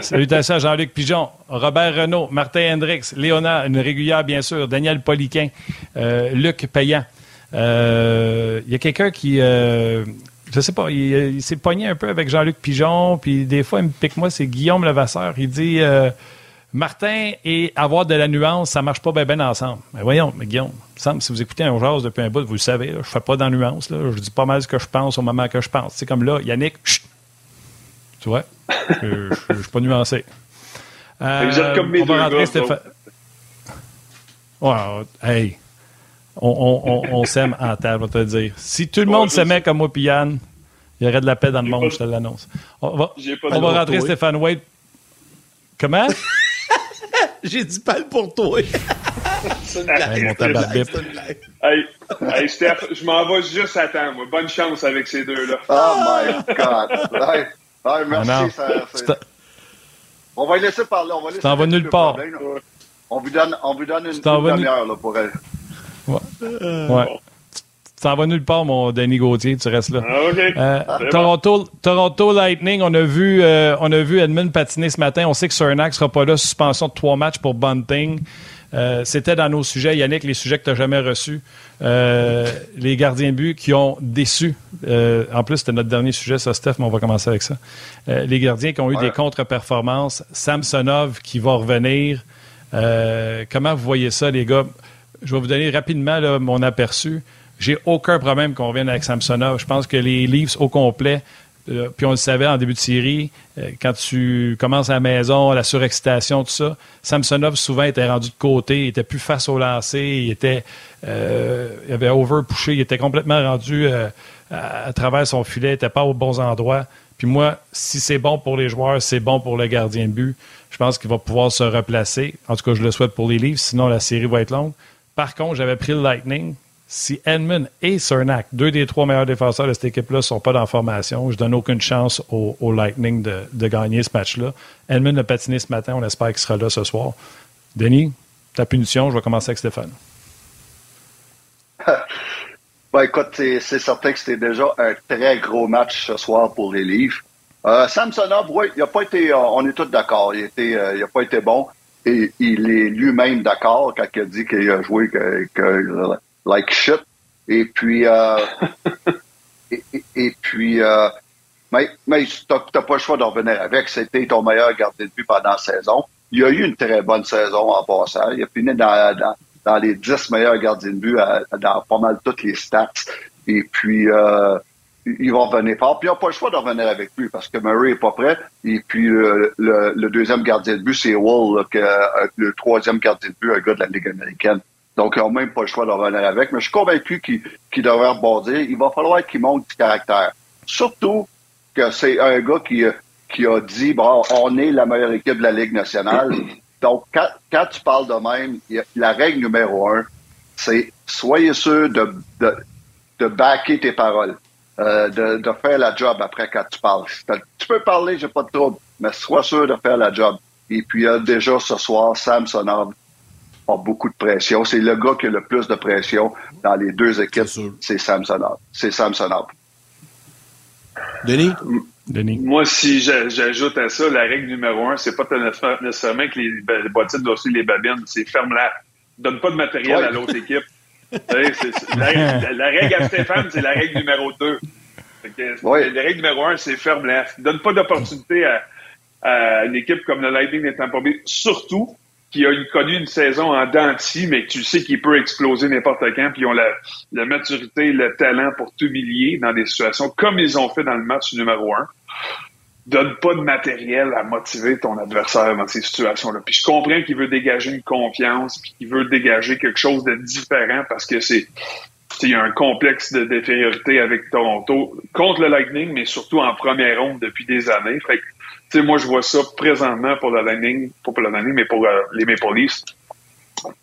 Salutations à Jean-Luc Pigeon, Robert Renault, Martin Hendrix, Léonard, une régulière bien sûr, Daniel Poliquin, euh, Luc Payan. Il euh, y a quelqu'un qui, euh, je sais pas, il, s'est pogné un peu avec Jean-Luc Pigeon, puis des fois, il me pique moi, c'est Guillaume Levasseur. Il dit Martin et avoir de la nuance, ça marche pas bien ensemble. Mais voyons, mais Guillaume, semble, si vous écoutez un jazz depuis un bout, vous le savez, je fais pas dans la nuance. Là, je dis pas mal ce que je pense au moment que je pense. C'est comme là, Yannick, chut, tu vois, je ne suis pas nuancé. Euh, Vous êtes comme mes on va rentrer, Stéphane. Hey, on, on, on, s'aime en table, on va te dire. Si tout le monde s'aimait comme moi et Yann, il y aurait de la paix dans le monde, je te l'annonce. On va, on va rentrer Stéphane Wade. Comment? J'ai dit pas pour toi. C'est une hey, mon tabac Hey, hey, Steph, je m'en vais juste à temps, moi. Bonne chance avec ces deux-là. Oh my God. Ah, merci. ça, on va laisser parler. On va laisser t'en vas nulle part. on vous donne, on vous donne une, une demi-heure pour elle. Ouais. ouais. Tu t'en vas nulle part, mon Denis Gauthier, tu restes là. Ah, okay. euh, Toronto, Toronto Lightning, on a vu, euh, on a vu Edmund patiner ce matin. On sait que Cernak sera pas là, suspension de trois matchs pour Bunting. Euh, c'était dans nos sujets, Yannick, les sujets que tu n'as jamais reçus. Euh, les gardiens de but qui ont déçu. Euh, en plus, c'était notre dernier sujet, ça, Steph, mais on va commencer avec ça. les gardiens qui ont eu des contre-performances. Samsonov qui va revenir. comment vous voyez ça, les gars? Je vais vous donner rapidement mon aperçu. J'ai aucun problème qu'on revienne avec Samsonov. Je pense que les Leafs au complet euh, puis on le savait en début de série, euh, quand tu commences à la maison, la surexcitation, tout ça, Samsonov souvent était rendu de côté, il était plus face au lancer, il était, euh, il avait overpushé, il était complètement rendu à, travers son filet, il n'était pas aux bons endroits. Puis moi, si c'est bon pour les joueurs, c'est bon pour le gardien de but. Je pense qu'il va pouvoir se replacer. En tout cas, je le souhaite pour les livres, sinon la série va être longue. Par contre, j'avais pris le Lightning si Edmund et Cernak, deux des trois meilleurs défenseurs de cette équipe-là, sont pas dans formation, je donne aucune chance au, Lightning de, gagner ce match-là. Edmund a patiné ce matin, on espère qu'il sera là ce soir. Denis, ta punition, je vais commencer avec Stéphane. ben, écoute, c'est certain que c'était déjà un très gros match ce soir pour les Leafs. Euh, Samsonov, oui, il a pas été, euh, on est tous d'accord, il n'a euh, pas été bon. Et il est lui-même d'accord quand il a dit qu'il a joué que like shit. Et puis, euh, et, puis, euh, mais, mais t'as pas le choix de revenir avec. C'était ton meilleur gardien de but pendant la saison. Il a eu une très bonne saison en passant. Il a fini dans, dans, les 10 meilleurs gardiens de but dans pas mal toutes les stats. Et puis, euh, il va revenir fort. Puis, il n'a pas le choix de revenir avec lui parce que Murray est pas prêt. Et puis, le, le, deuxième gardien de but, c'est Wall, que, euh, le troisième gardien de but, un gars de la Ligue américaine. Donc, ils n'ont même pas le choix de revenir avec. Mais je suis convaincu qu'il devrait rebondir. Il va falloir qu'il monte du caractère. Surtout que c'est un gars qui, qui a dit, bon, on est la meilleure équipe de la Ligue nationale. Donc, quand, tu parles de même, la règle numéro un, c'est soyez sûr de, de, de backer tes paroles, euh, de, de faire la job après quand tu parles. Tu peux parler, j'ai pas de trouble, mais sois sûr de faire la job. Et puis, déjà ce soir, Sam Sonard a beaucoup de pression. C'est le gars qui a le plus de pression dans les deux équipes. C'est Samsonov. C'est Samsonov. Denis? Denis. Moi, si j'ajoute à ça, la règle numéro un, c'est pas nécessairement que les, boîtiers doivent suivre les babines, c'est ferme-la. Donne pas de matériel à l'autre équipe. la, règle à Stéphane, c'est la règle numéro deux. La règle numéro un, c'est ferme-la. Donne pas d'opportunité à, à, une équipe comme le Lightning des Tampa Bay, surtout qui a connu une saison en denti, mais tu sais qu'il peut exploser n'importe quand, puis ils ont la, la maturité, le talent pour t'humilier dans des situations comme ils ont fait dans le match numéro un. donne pas de matériel à motiver ton adversaire dans ces situations-là. Puis je comprends qu'il veut dégager une confiance, puis qu'il veut dégager quelque chose de différent parce que c'est il y a un complexe de d'infériorité avec Toronto contre le Lightning, mais surtout en première ronde depuis des années. Que, moi, je vois ça présentement pour le Lightning, pas pour le Lightning, mais pour euh, les Maple Leafs.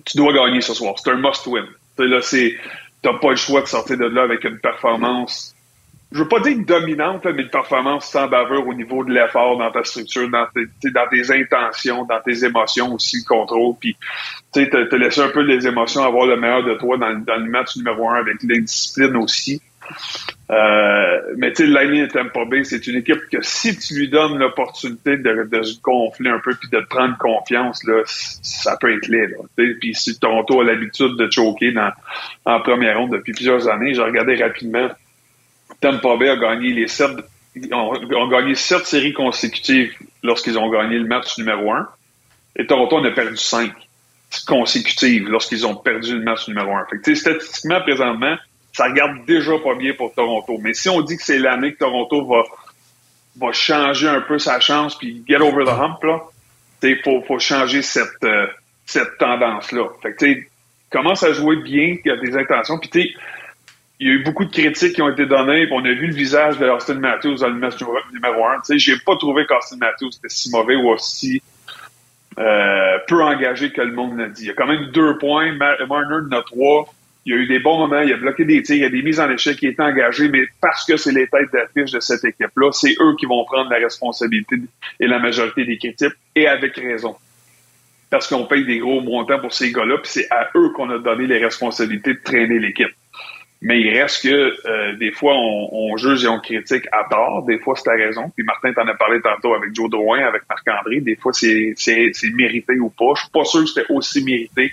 Tu dois gagner ce soir. C'est un must-win. Là, c'est, t'as pas le choix de sortir de là avec une performance je veux pas dire dominante, mais une performance sans baveur au niveau de l'effort dans ta structure, dans tes, dans tes intentions, dans tes émotions aussi, le contrôle. Puis, tu sais, te, laisser un peu les émotions avoir le meilleur de toi dans, le match numéro un avec l'indiscipline aussi. Euh, mais tu sais, l'année Tampa Bay, c'est une équipe que si tu lui donnes l'opportunité de, de, se gonfler un peu puis de prendre confiance, là, ça peut être laid. Puis si Toronto a l'habitude de choquer dans, en première ronde depuis plusieurs années, j'ai regardé rapidement Tampa Bay a gagné les sept, ont, gagné sept séries consécutives lorsqu'ils ont gagné le match numéro un. Et Toronto en a perdu cinq consécutives lorsqu'ils ont perdu le match numéro un. Fait que, statistiquement, présentement, ça regarde déjà pas bien pour Toronto. Mais si on dit que c'est l'année que Toronto va, va changer un peu sa chance puis get over the hump, là, il faut, faut changer cette, euh, cette tendance-là. Fait que, commence à jouer bien, il y a des intentions. Puis, il y a eu beaucoup de critiques qui ont été données, on a vu le visage de Austin Matthews dans le match numéro un. Tu sais, j'ai pas trouvé qu'Austin Matthews était si mauvais ou aussi euh, peu engagé que le monde l'a dit. Il y a quand même deux points, Marner en trois. Il y a eu des bons moments, il a bloqué des tirs, il y a des mises en échec, il est engagé, mais parce que c'est les têtes d'affiche de cette équipe-là, c'est eux qui vont prendre la responsabilité et la majorité des critiques, et avec raison. Parce qu'on paye des gros montants pour ces gars-là, puis c'est à eux qu'on a donné les responsabilités de traîner l'équipe. Mais il reste que euh, des fois, on, on, juge et on critique à tort. Des fois, c'est à raison. Puis Martin t'en a parlé tantôt avec Joe Drouin, avec Marc-André. Des fois, c'est mérité ou pas. Je suis pas sûr que c'était aussi mérité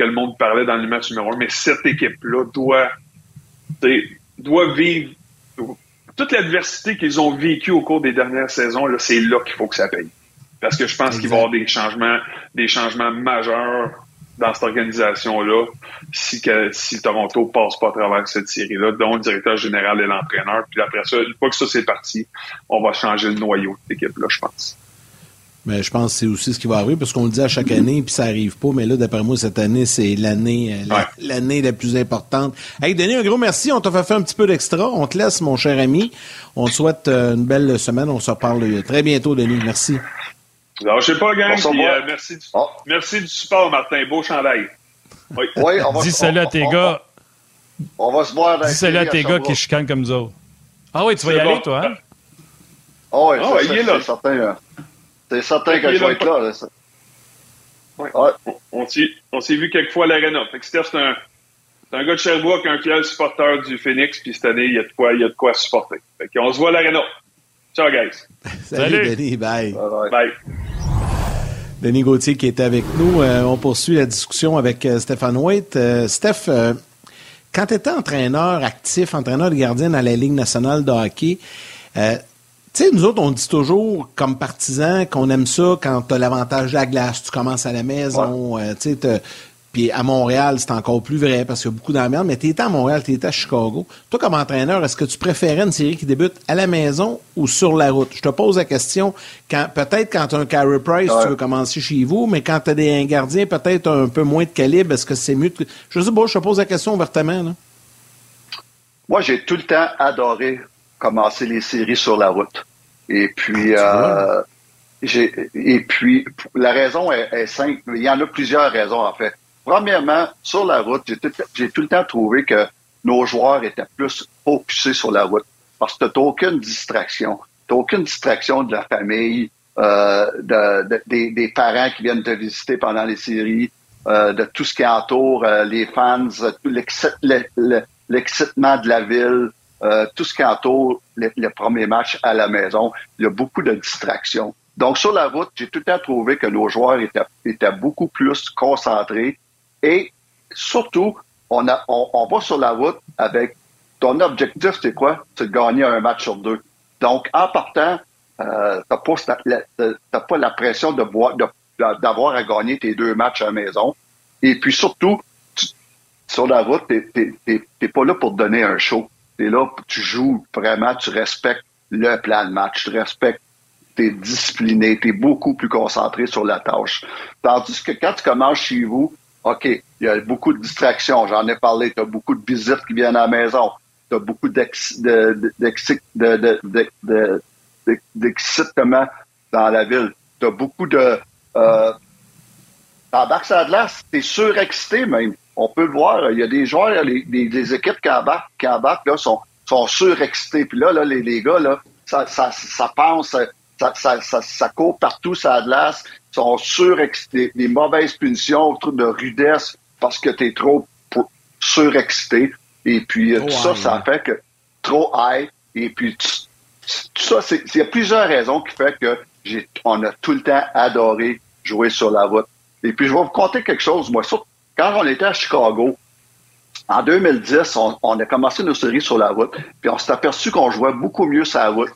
que le monde parlait dans le match numéro un. Mais cette équipe-là doit, doit vivre toute l'adversité qu'ils ont vécue au cours des dernières saisons. C'est là qu'il faut que ça paye. Parce que je pense qu'il va y avoir des changements, des changements majeurs dans cette organisation-là si, si Toronto passe pas à travers cette série-là, dont le directeur général et l'entraîneur. Puis après ça, une fois que ça c'est parti, on va changer le noyau de l'équipe-là, je pense. Mais je pense que c'est aussi ce qui va arriver, parce qu'on le dit à chaque année, puis ça arrive pas. Mais là, d'après moi, cette année, c'est l'année euh, l'année la plus importante. Hey, Denis, un gros merci. On t'a fait faire un petit peu d'extra. On te laisse, mon cher ami. On te souhaite euh, une belle semaine. On se reparle très bientôt, Denis. Merci. Alors, je sais pas, gang. Euh, merci, du, oh. merci du support, Martin. Beau chandail. Oui. on va, Dis salut à tes gars. On va se voir Dis salut à tes gars qui chicanent comme ça. Ah oui, tu vas y aller, toi, hein? Ah oui, oh, il est là. Certain, euh, c'est certain que je vais être là. là ouais. Ouais. On, on s'est vu quelques fois à l'Arena. Fait que Steph, c'est un, un gars de Sherbrooke, un fidèle supporter du Phoenix, puis cette année, il y a de quoi, il y a de quoi supporter. Fait qu'on se voit à l'Arena. Ciao, guys. Salut, Salut. Denis. Bye. Bye. bye. Denis Gauthier qui est avec nous. Euh, on poursuit la discussion avec euh, Stéphane Waite. Euh, Steph, quand tu étais entraîneur actif, entraîneur de gardien à la Ligue nationale de hockey, tu sais, nous autres, on dit toujours, comme partisans, qu'on aime ça quand tu as l'avantage de la glace. Tu commences à la maison, tu sais, puis à Montréal, c'est encore plus vrai parce qu'il y a beaucoup d'emmerde. Mais tu étais à Montréal, tu étais à Chicago. Toi, comme entraîneur, est-ce que tu préférais une série qui débute à la maison ou sur la route? Je te pose la question. Quand, peut-être quand tu as un Carey Price, tu veux commencer chez vous, mais quand tu as des gardiens peut-être un peu moins de calibre, est-ce que c'est mieux? De... Je sais pas, je te pose la question ouvertement. Là. Moi, j'ai tout le temps adoré commencer les séries sur la route. Et puis, euh, et puis, la raison est, est simple. Il y en a plusieurs raisons, en fait. Premièrement, sur la route, j'ai tout, le temps trouvé que nos joueurs étaient plus focusés sur la route parce que tu n'as aucune distraction. Tu aucune distraction de la famille, euh, de, des, parents qui viennent te visiter pendant les séries, euh, de tout ce qui entoure euh, les fans, l'excitement de la ville, tout ce qui entoure le, premier match à la maison. Il y a beaucoup de distractions. Donc, sur la route, j'ai tout le temps trouvé que nos joueurs étaient, beaucoup plus concentrés et surtout, on, a, on, va sur la route avec ton objectif, c'est quoi? C'est de gagner un match sur deux. Donc, en partant, euh, t'as pas, t'as pas la pression d'avoir à gagner tes deux matchs à la maison. Et puis surtout, sur la route, t'es, t'es, pas là pour donner un show. T'es là, tu joues vraiment, tu respectes le plan de match, tu respectes tu es discipliné, tu es beaucoup plus concentré sur la tâche. Tandis que quand tu commences chez vous, OK, il y a beaucoup de distractions, j'en ai parlé, tu as beaucoup de visites qui viennent à la maison, tu as beaucoup d'excitement dans la ville, tu as beaucoup de... Euh, T'embarques à glace, t'es surexcité même. On peut le voir, il y a des joueurs, les, des, équipes qui embarquent, qui embarquent là, sont, sont surexcités. Puis là, là les, les gars, là, ça, ça, ça pense, ça, ça, ça, ça court partout ça glace, sont surexcités. Des mauvaises punitions, truc de rudesse parce que tu es trop surexcité. Et puis euh, tout ça, ça fait que trop high. Et puis tout ça, il y a plusieurs raisons qui fait que j'ai, on a tout le temps adoré jouer sur la route. Et puis je vais vous conter quelque chose, moi. Quand on était à Chicago, en 2010, on, a commencé nos séries sur la route, puis on s'est aperçu qu'on jouait beaucoup mieux sur la route.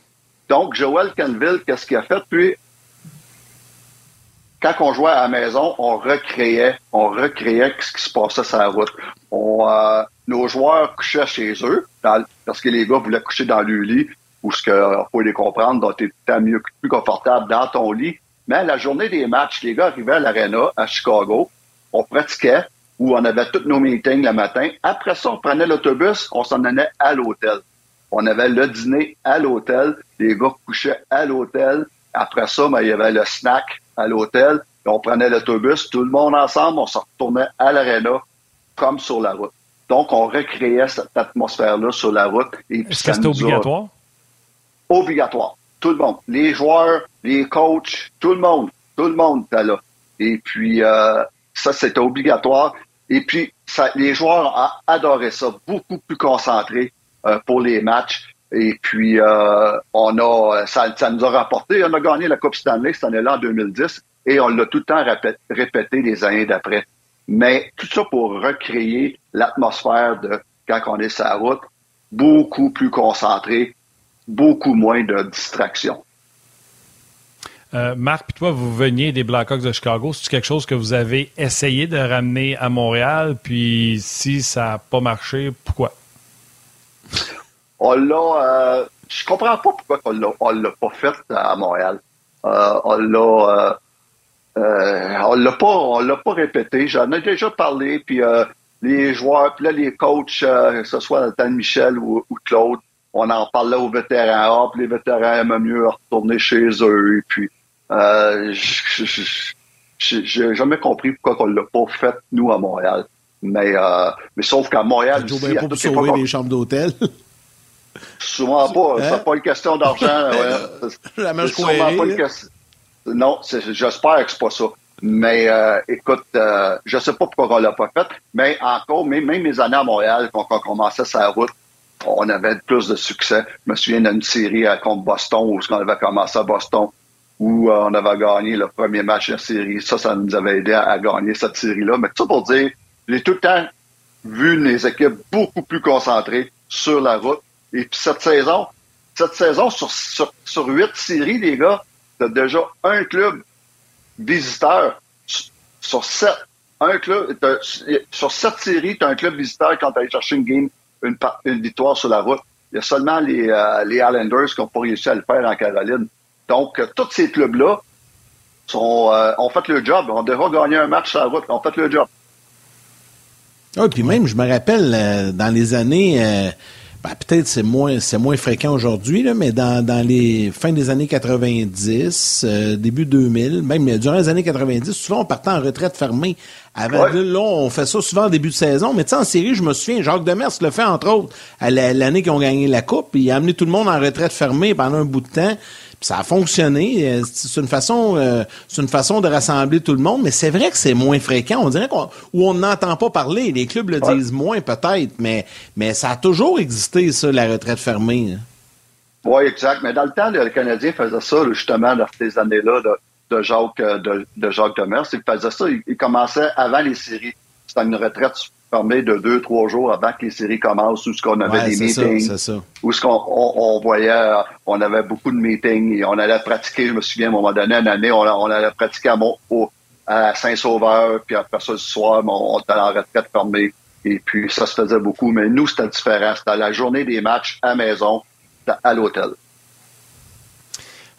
Donc, Joel Canville, qu'est-ce qu'il a fait? Puis, quand on jouait à la maison, on recréait, on recréait ce qui se passait sur la route. Euh, nos joueurs couchaient chez eux, parce que les gars voulaient coucher dans le lit, ou ce que, faut les comprendre, donc tu étais mieux, plus confortable dans ton lit. Mais la journée des matchs, les gars arrivaient à l'Arena, à Chicago, on pratiquait, où on avait tous nos meetings le matin. Après ça, on prenait l'autobus, on s'en allait à l'hôtel. On avait le dîner à l'hôtel. Les gars couchaient à l'hôtel. Après ça, ben, il y avait le snack à l'hôtel. On prenait l'autobus, tout le monde ensemble, on se retournait à l'aréna comme sur la route. Donc, on recréait cette atmosphère-là sur la route. Est-ce que c'était obligatoire? Obligatoire. Tout le monde. Les joueurs, les coachs, tout le monde. Tout le monde était là. Et puis, euh, ça, c'était obligatoire. Et puis, ça, les joueurs ont adoré ça, beaucoup plus concentrés. Euh, pour les matchs. Et puis, euh, on a, ça, ça, nous a rapporté, on a gagné la Coupe Stanley cette année-là en 2010 et on l'a tout le temps répété, les années d'après. Mais tout ça pour recréer l'atmosphère de quand on est sur la route, beaucoup plus concentré, beaucoup moins de distractions. Euh, Marc, puis toi, vous veniez des Blackhawks de Chicago. C'est quelque chose que vous avez essayé de ramener à Montréal? Puis si ça n'a pas marché, pourquoi? On l'a. Euh, je comprends pas pourquoi on on l'a pas fait à Montréal. Euh, on l'a. L'a pas, on l'a pas répété. J'en ai déjà parlé, puis les joueurs, puis là les coachs, que ce soit Nathan Michel ou, Claude, on en parlait aux vétérans. Ah, puis les vétérans aimaient mieux retourner chez eux. Puis, j'ai jamais compris pourquoi on l'a pas fait nous à Montréal. Mais, mais sauf qu'à Montréal, aussi, bien pour sauver les chambres d'hôtel. Souvent pas. Hein? C'est pas une question d'argent. ouais. Pas une question. Non, j'espère que c'est pas ça. Mais euh, écoute, euh, je sais pas pourquoi on l'a pas fait, mais encore, même, même mes années à Montréal, quand on commençait sa route, on avait plus de succès. Je me souviens d'une série contre Boston, où on avait commencé à Boston, où euh, on avait gagné le premier match de la série. Ça, ça nous avait aidé à, gagner cette série-là. Mais tout ça pour dire, j'ai tout le temps vu les équipes beaucoup plus concentrées sur la route et puis cette saison, cette saison, sur, huit séries, les gars, t'as déjà un club visiteur sur sept. Un club, sur sept séries, tu as un club visiteur quand allé chercher une game, une, une, victoire sur la route. Il y a seulement les, euh, les Islanders qui n'ont pas réussi à le faire en Caroline. Donc, euh, tous ces clubs-là sont, euh, ont fait le job. On devra gagner un match sur la route. Ont fait le job. Ah, puis même, je me rappelle, dans les années ben, peut-être c'est moins c'est moins fréquent aujourd'hui, mais dans, dans les fins des années 90, euh, début 2000, même durant les années 90, souvent on partait en retraite fermée. Avant là, on fait ça souvent en début de saison, mais tu sais, en série, je me souviens, Jacques Demers le fait entre autres à l'année qu'ils ont gagné la Coupe, il a amené tout le monde en retraite fermée pendant un bout de temps ça a fonctionné. Euh, c'est une façon, euh, c'est une façon de rassembler tout le monde, mais c'est vrai que c'est moins fréquent. On dirait qu'on, où on n'entend pas parler. Les clubs le disent moins peut-être, mais, mais ça a toujours existé ça, la retraite fermée. Hein. Oui, exact. Mais dans le temps, le Canadien faisait ça justement dans ces années-là de, Jacques euh, de, de Jacques Demers. Il faisait ça. Il, commençait avant les séries. C'était une retraite de deux, trois jours avant que les séries commencent, où ce qu'on avait des meetings, ça, où ce qu'on on, voyait, on avait beaucoup de meetings et on allait pratiquer, je me souviens, à un moment donné, une année, on, on allait pratiquer à, à Saint-Sauveur, puis après ça, le soir, on, était en retraite fermée. Et puis, ça se faisait beaucoup. Mais nous, c'était différent. C'était la journée des matchs à maison, à l'hôtel.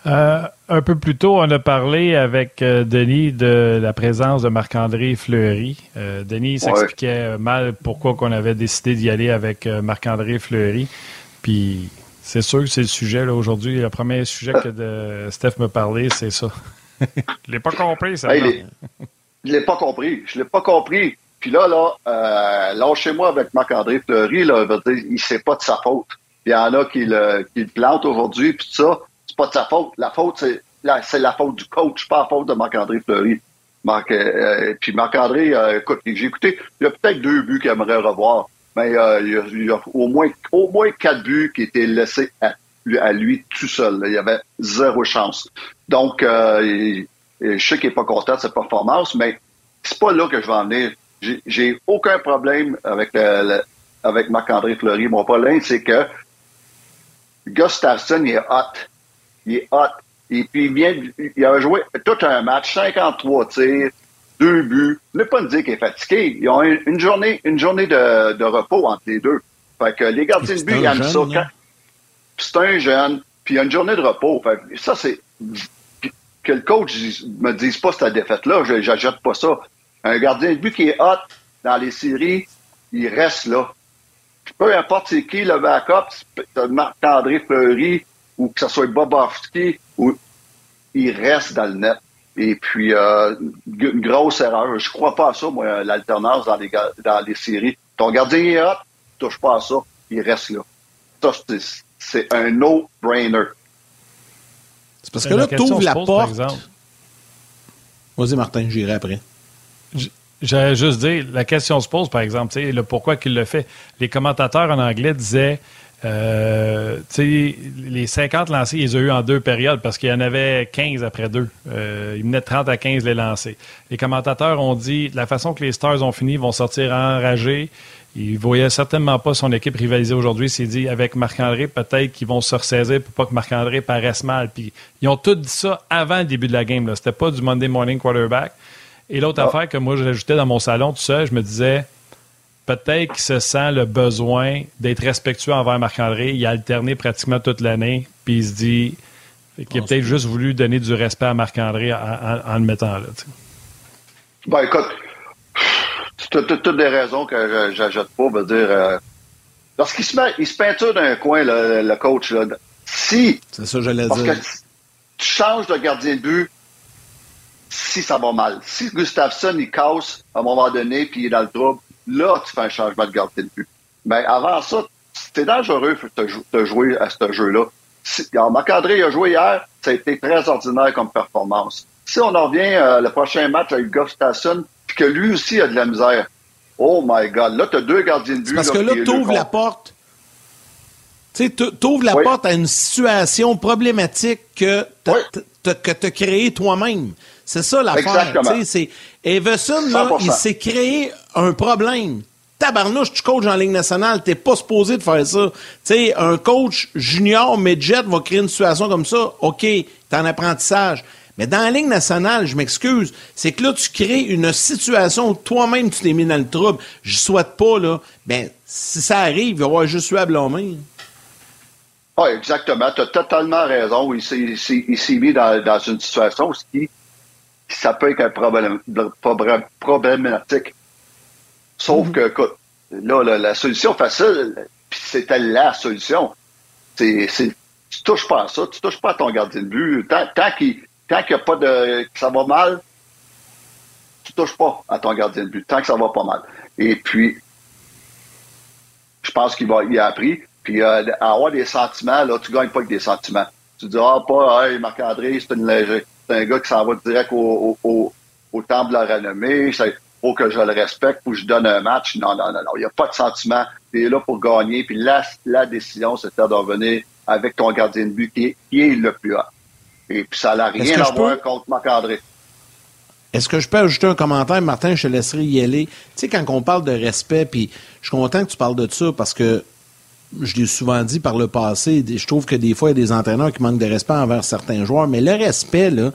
Euh, un peu plus tôt, on a parlé avec euh, Denis de la présence de Marc-André Fleury. Euh, Denis s'expliquait mal pourquoi on avait décidé d'y aller avec Marc-André Fleury. Puis c'est sûr que c'est le sujet là, aujourd'hui. Le premier sujet que de Steph me parlait, c'est ça. je l'ai pas compris, ça. je l'ai pas compris. Je l'ai pas compris. Puis là, là, lâchez-moi avec Marc-André Fleury, là, il sait pas de sa faute. Il y en a qui le, qui le plantent aujourd'hui, puis tout ça c'est pas de sa faute. La faute, c'est la, c'est la faute du coach, pas la faute de Marc-André Fleury. Marc, euh, euh, puis Marc-André, euh, écoute, j'ai écouté, il y a peut-être deux buts qu'il aimerait revoir, mais il y, a, au moins au moins quatre buts qui étaient laissés à, lui tout seul. Il y avait zéro chance. Donc, je sais qu'il est pas content de sa performance, mais c'est pas là que je vais en venir. J'ai aucun problème avec avec Marc-André Fleury. Mon problème, c'est que Gustafsson, est hot il est hot. Et puis, il vient, il a joué tout un match, 53 tirs, deux buts. Ne pas me dire qu'il est fatigué. Ils ont une, journée, une journée de, de, repos entre les deux. Fait que les gardiens de but, ils aiment ça. C'est un jeune, puis il y a une journée de repos. Fait que ça, c'est que le coach me dise pas cette défaite-là, j'ajoute pas ça. Un gardien de but qui est hot dans les séries, il reste là. Peu importe c'est qui le backup, Marc-André Fleury, ou que ce soit Bobovski, ou il reste dans le net. Et puis, euh, une grosse erreur. Je crois pas à ça, moi, l'alternance dans les, dans les séries. Ton gardien est hot, touche pas à ça, il reste là. Ça, c'est un no-brainer. C'est parce que là, tu ouvres la porte. Vas-y, Martin, j'irai après. J'allais juste dire, la question se pose, par exemple, le pourquoi qu'il le fait. Les commentateurs en anglais disaient euh, les 50 lancés, ils ont eu en deux périodes parce qu'il y en avait 15 après deux. Euh, il menait 30 à 15 les lancés. Les commentateurs ont dit la façon que les Stars ont fini, ils vont sortir enragés. Ils ne voyaient certainement pas son équipe rivaliser aujourd'hui. C'est dit avec Marc-André, peut-être qu'ils vont se ressaisir pour pas que Marc-André paraisse mal. Puis ils ont tout dit ça avant le début de la game. C'était pas du Monday morning quarterback. Et l'autre ah. affaire que moi j'ajoutais dans mon salon tout seul, je me disais peut-être qu'il se sent le besoin d'être respectueux envers Marc-André. Il a alterné pratiquement toute l'année, puis il se dit qu'il a peut-être juste voulu donner du respect à Marc-André en, le mettant là. Ben écoute, tu as toutes des raisons que j'ajoute pas. Veut dire, euh, lorsqu'il se met, il se peinture d'un coin, le, coach, là, si. C'est ça, j'allais dire. tu changes de gardien de but si ça va mal. Si Gustafsson, il casse à un moment donné, puis il est dans le trouble, là, tu fais un changement de gardien de but. Mais avant ça, c'est dangereux de jouer à ce jeu-là. Marc-André a joué hier, ça a été très ordinaire comme performance. Si on en revient euh, le prochain match avec Goff Stasson, puis que lui aussi a de la misère, oh my God, là, tu as deux gardiens de but. Parce que là, tu ouvres la porte. Tu ouvres la porte à une situation problématique que tu as créée toi-même. C'est ça l'affaire. C'est Everson, là, il s'est créé un problème. Tabarnouche, tu coaches en Ligue nationale, t'es pas supposé de faire ça. Tu un coach junior, midget, va créer une situation comme ça. OK, t'es en apprentissage. Mais dans la Ligue nationale, je m'excuse, c'est que là, tu crées une situation où toi-même, tu t'es mis dans le trouble. Je souhaite pas, là. Ben, si ça arrive, il va y avoir juste eu à blâmer. Ah, exactement. Tu as totalement raison. Il s'est mis dans, dans, une situation qui ça peut être un problème, problématique. Sauf mhm. que, écoute, là, la, solution facile, c'était la solution. C'est, tu touches pas à ça, tu touches pas à ton gardien de but. Tant, tant qu'il tant qu'il y a pas de, que ça va mal, tu touches pas à ton gardien de but, tant que ça va pas mal. Et puis, je pense qu'il va, il a appris. Puis, euh, avoir des sentiments, là, tu gagnes pas avec des sentiments. Tu dis, ah, pas, hey, Marc-André, c'est une légère c'est un gars qui s'en va direct au, au, au, temple de la renommée. Il faut que je le respecte, faut que je donne un match. Non, non, non, non. Il n'y a pas de sentiment. Tu es là pour gagner. Puis la, la décision, c'était de revenir avec ton gardien de but qui est, le plus haut. Et puis ça n'a rien à voir contre Marc-André. Est-ce que je peux ajouter un commentaire, Martin? Je te laisserai y aller. Tu sais, quand on parle de respect, puis je suis content que tu parles de ça parce que je l'ai souvent dit par le passé, je trouve que des fois, il y a des entraîneurs qui manquent de respect envers certains joueurs, mais le respect, là,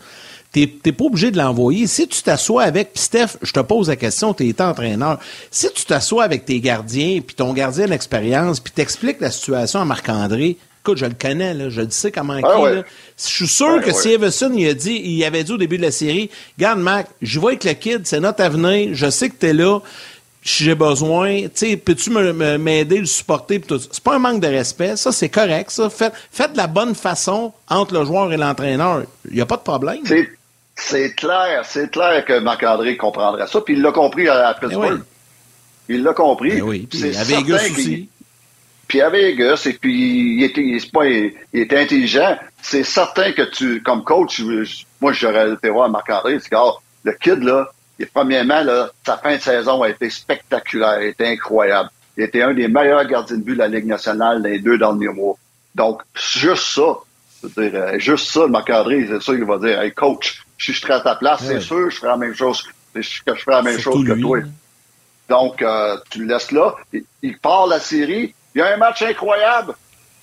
t'es pas obligé de l'envoyer. Si tu t'assois avec, puis Steph, je te pose la question, tu es entraîneur. Si tu t'assois avec tes gardiens, puis ton gardien d'expérience, puis t'expliques la situation à Marc-André, Écoute, je le connais, là, je le sais comment il est. Je suis sûr que si Everson il a dit, il avait dit au début de la série, Garde Mac, je vois avec le kid, c'est notre avenir, je sais que tu es là, si j'ai besoin, tu sais, peux-tu m'aider, le supporter? C'est pas un manque de respect, ça, c'est correct, ça. Faites, faites de la bonne façon entre le joueur et l'entraîneur. Il n'y a pas de problème. C'est clair, c'est clair que Marc-André comprendrait ça, puis il l'a compris à, eh Pittsburgh. Il l'a compris. Ben oui, puis à Vegas aussi. Puis à Vegas, et puis il était, il, pas, il était intelligent. C'est certain que tu, comme coach, moi j'aurais été voir Marc-André, le kid, là, et premièrement, là, sa fin de saison a été spectaculaire, a été incroyable. Il était un des meilleurs gardiens de but de la Ligue nationale les deux derniers mois. Donc, juste ça, dire, euh, juste ça, Marc-André, c'est ça qu'il va dire, hey coach, si je serais à ta place, c'est sûr, je ferais la même chose, que je ferais la même chose que toi. Donc, euh, tu le laisses là, il, part la série, il y a un match incroyable.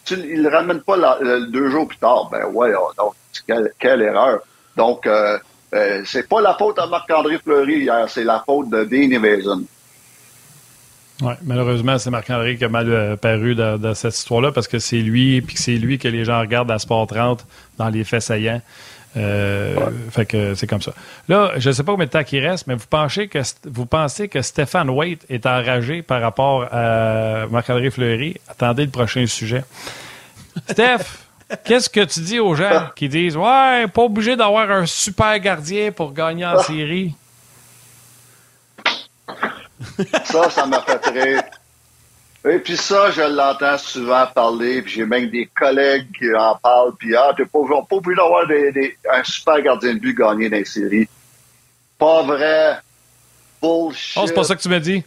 Tu, il ne ramène pas deux jours plus tard. Ben ouais, oh, donc, quelle, quelle erreur. Donc, euh, euh, c'est pas la faute à Marc-André Fleury hier, c'est la faute de Dean Evason. Oui, malheureusement, c'est Marc-André qui a mal euh, paru dans, cette histoire-là parce que c'est lui, puis c'est lui que les gens regardent à Sport 30 dans les faits saillants. Euh, fait que c'est comme ça. Là, je ne sais pas combien de temps il reste, mais vous pensez que vous pensez que Stéphane Waite est enragé par rapport à Marc-André Fleury? Attendez le prochain sujet. Steph, Qu'est-ce que tu dis aux gens qui disent Ouais, pas obligé d'avoir un super gardien pour gagner en série? Ça, ça m'a fait rire. Et puis ça, je l'entends souvent parler, puis j'ai même des collègues qui en parlent, puis ah, t'es pas, pas obligé d'avoir un super gardien de but gagné dans les séries. Pas vrai. Bullshit. Oh, c'est pas ça que tu m'as dit?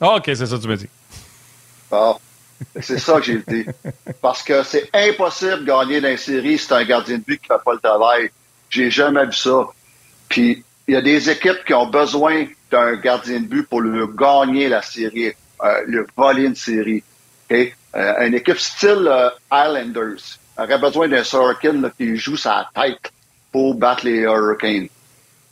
Ah, ok, c'est ça que tu m'as dit. Ah. C'est ça que j'ai dit. Parce que c'est impossible de gagner dans série si c'est un gardien de but qui ne fait pas le travail. J'ai jamais vu ça. Puis, il y a des équipes qui ont besoin d'un gardien de but pour le gagner la série, euh, le voler une série. Euh, une équipe style euh, Islanders aurait besoin d'un Sorokin qui joue sa tête pour battre les Hurricanes.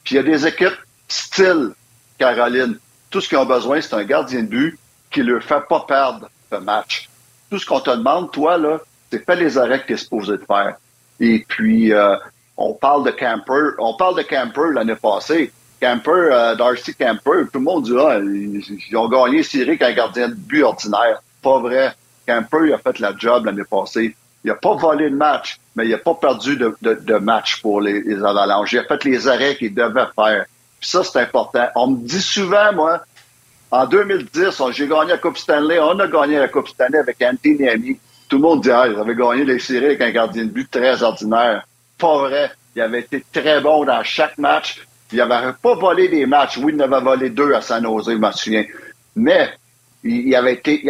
Puis il y a des équipes style Caroline. Tout ce qu'ils ont besoin, c'est un gardien de but qui ne leur fait pas perdre match. Tout ce qu'on te demande, toi, là, c'est fais les arrêts que tu es supposé de faire. Et puis, euh, on parle de Camper. On parle de Camper l'année passée. Camper, euh, Darcy Camper, tout le monde dit, ah, ils, ont gagné série avec un gardien de but ordinaire. Pas vrai. Camper, il a fait la job l'année passée. Il n'a pas volé le match, mais il n'a pas perdu de, de, match pour les, les Avalanches. Il a fait les arrêts qu'il devait faire. Puis ça, c'est important. On me dit souvent, moi, en 2010, j'ai gagné la Coupe Stanley. On a gagné la Coupe Stanley avec Anthony Niami. Tout le monde dit, ah, ils avaient gagné les séries avec un gardien de but très ordinaire. Pas vrai. Il avait été très bon dans chaque match. Il n'avait pas volé des matchs. Oui, il en avait volé deux à San Jose, je me souviens. Mais, il, avait fait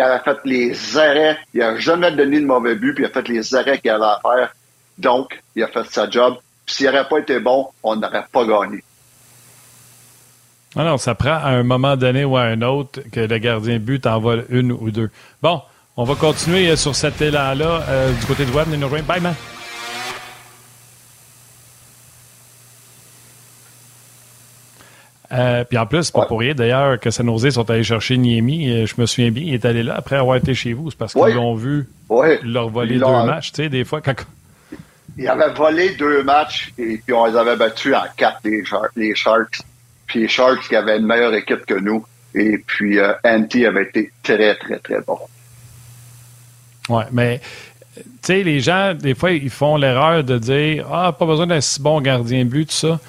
les arrêts. Il n'a jamais donné de mauvais but, il a fait les arrêts qu'il avait à faire. Donc, il a fait sa job. s'il n'aurait pas été bon, on n'aurait pas gagné. Alors, ça prend à un moment donné ou à un autre que le gardien but envole une ou deux. Bon, on va continuer euh, sur cet élan-là euh, du côté de web. Bye, man. Euh, puis en plus, c'est pas pour rien d'ailleurs que San sont allés chercher Niemi. Je me souviens bien, il est allé là après avoir été chez vous. C'est parce qu'ils l'ont vu leur voler deux matchs. Tu sais, des fois, quand... Ils avaient volé deux matchs et puis on les avait battus en quatre, les Sharks. Puis les Sharks qui avaient une meilleure équipe que nous. Et puis euh, Anti avait été très, très, très bon. Oui, mais tu sais, les gens, des fois, ils font l'erreur de dire Ah, pas besoin d'un si bon gardien but, tout ça.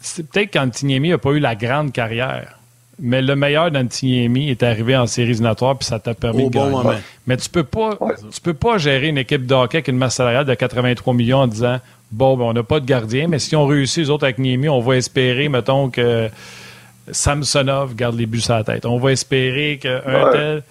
C'est peut-être qu'Antiniemi n'a pas eu la grande carrière. Mais le meilleur d'Antiniemi est arrivé en séries éliminatoires puis ça t'a permis de gagner. Mais tu peux pas tu peux pas gérer une équipe de hockey avec une masse salariale de 83 millions en disant Bon, ben, on n'a pas de gardien, mais si on réussit, les autres avec Niemi, on va espérer, mettons, que Samsonov garde les buts sur la tête. On va espérer qu'un tel.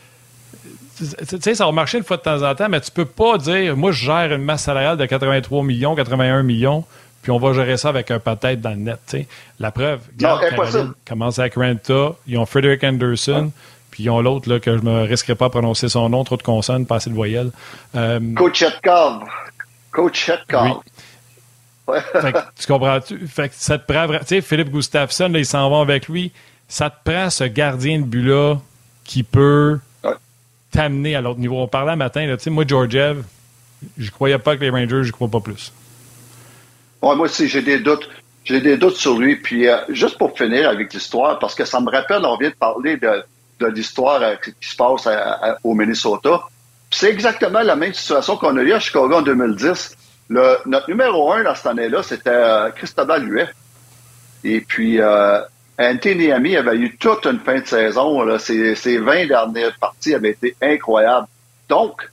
Tu sais, ça va marcher une fois de temps en temps, mais tu peux pas dire, moi, je gère une masse salariale de 83 millions, 81 millions, puis on va gérer ça avec un peut-être dans le net. sais. La preuve, non, Caroline commence avec Renta, ils ont Frederick Anderson, puis ils ont l'autre là, que je me risquerai pas à prononcer son nom, trop de consonnes, pas assez de voyelles. Euh. Coach Tu comprends-tu? Fait que ça te prend, tu sais, Philippe Gustafsson, là, il s'en va avec lui. Ça te prend ce gardien de but-là qui peut t'amener à l'autre niveau. On parlait un matin, tu sais, moi, Georgiev, je croyais pas que les Rangers, je crois pas plus. moi aussi, j'ai des doutes. J'ai des doutes sur lui. Puis, euh, juste pour finir avec l'histoire, parce que ça me rappelle, on vient de parler de, de l'histoire euh, qui se passe au Minnesota. C'est exactement la même situation qu'on a eu à Chicago en 2010. Notre numéro un dans cette année-là, c'était euh, Cristobal Huet. Et puis, euh, Anthony Ami avait eu toute une fin de saison. Là. Ses, ses 20 dernières parties avaient été incroyables. Donc,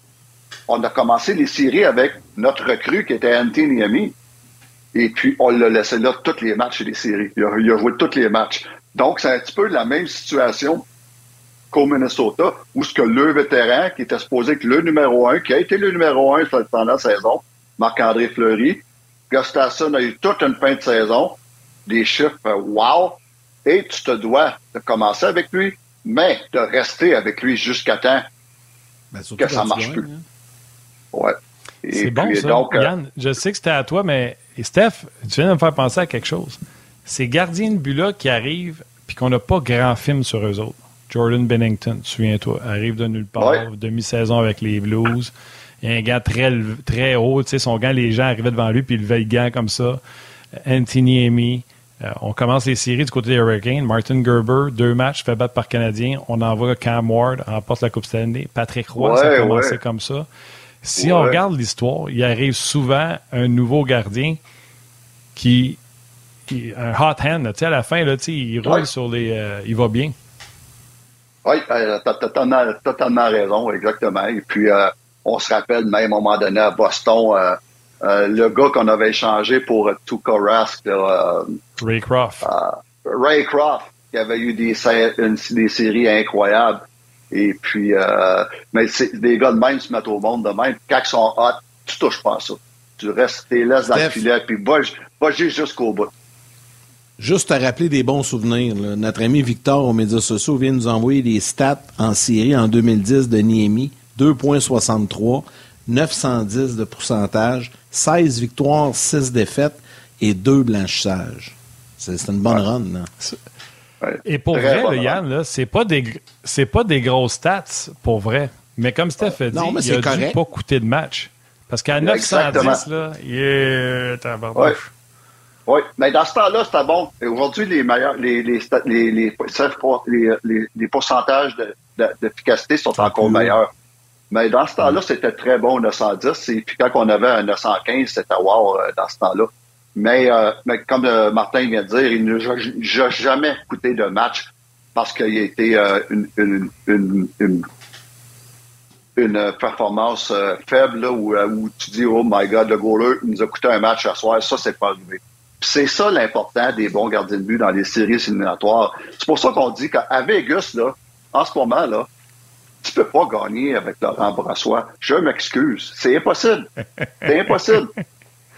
on a commencé les séries avec notre recrue qui était Anthony Ami. Et puis, on l'a laissé là tous les matchs des séries. Il a, il a joué tous les matchs. Donc, c'est un petit peu la même situation qu'au Minnesota, où ce que le vétéran, qui était supposé être le numéro un, qui a été le numéro un pendant la saison, Marc-André Fleury, Gustafsson a eu toute une fin de saison, des chiffres euh, wow, et tu te dois de commencer avec lui, mais de rester avec lui jusqu'à temps ben, que ça marche plus. Hein. Ouais. C'est bon, ça. Donc, euh, Yann, je sais que c'était à toi, mais Steph, tu viens de me faire penser à quelque chose. Ces gardiens de but-là qui arrivent puis qu'on n'a pas grand film sur eux autres. Jordan Bennington, souviens-toi, arrive de nulle part, demi-saison avec les Blues. Il y a un gars très, très haut, tu sais, son gant, les gens arrivaient devant lui, puis il levait le gant comme ça. Anthony Amy. Euh, on commence les séries du côté des Hurricanes. Martin Gerber, deux matchs, fait battre par Canadien. On envoie Cam Ward, remporte la Coupe Stanley. Patrick Roy, ça a commencé comme ça. Si on regarde l'histoire, il arrive souvent un nouveau gardien qui, un hot hand, tu sais, à la fin, là, il roule sur les, euh, il va bien. Oui, tu as totalement, raison, exactement. Et puis, euh, on se rappelle même à un moment donné à Boston, euh, le gars qu'on avait échangé pour Tuka Rask. Ray Croft. Ray Croft, qui avait eu des, des séries incroyables. Et puis, mais des gars de même se mettent au monde de même. Quand ils sont hot, tu touches pas à ça. Tu restes, tu laisses dans le filet, puis va, jusqu'au bout. Juste à rappeler des bons souvenirs, notre ami Victor aux médias sociaux vient nous envoyer des stats en série en 2010 de Niemi. 2,63, 910 de pourcentage, 16 victoires, 6 défaites et 2 blanchissages. C'est une bonne run. Et pour vrai, Yann, c'est pas des pas des grosses stats pour vrai. Mais comme Steph a dit, il a dû pas coûter de match. Parce qu'à 910, là, il est oui, mais dans ce temps-là, c'était bon. Aujourd'hui, les meilleurs, les, les, les, les, les, pourcentages d'efficacité sont encore meilleurs. Mais dans ce temps-là, c'était très bon, 910. Et puis quand on avait un 915, c'était wow euh, dans ce temps-là. Mais, euh, mais comme euh, Martin vient de dire, il n'a jamais coûté de match parce qu'il a été une, une, une, une, une performance faible là, où, où, tu dis, oh my God, le goaler nous a coûté un match à soir. Ça, c'est pas arrivé. C'est ça l'important des bons gardiens de but dans les séries éliminatoires. C'est pour ça qu'on dit qu'à Vegas, là, en ce moment, là, tu peux pas gagner avec Laurent Brassois. Je m'excuse. C'est impossible. C'est impossible.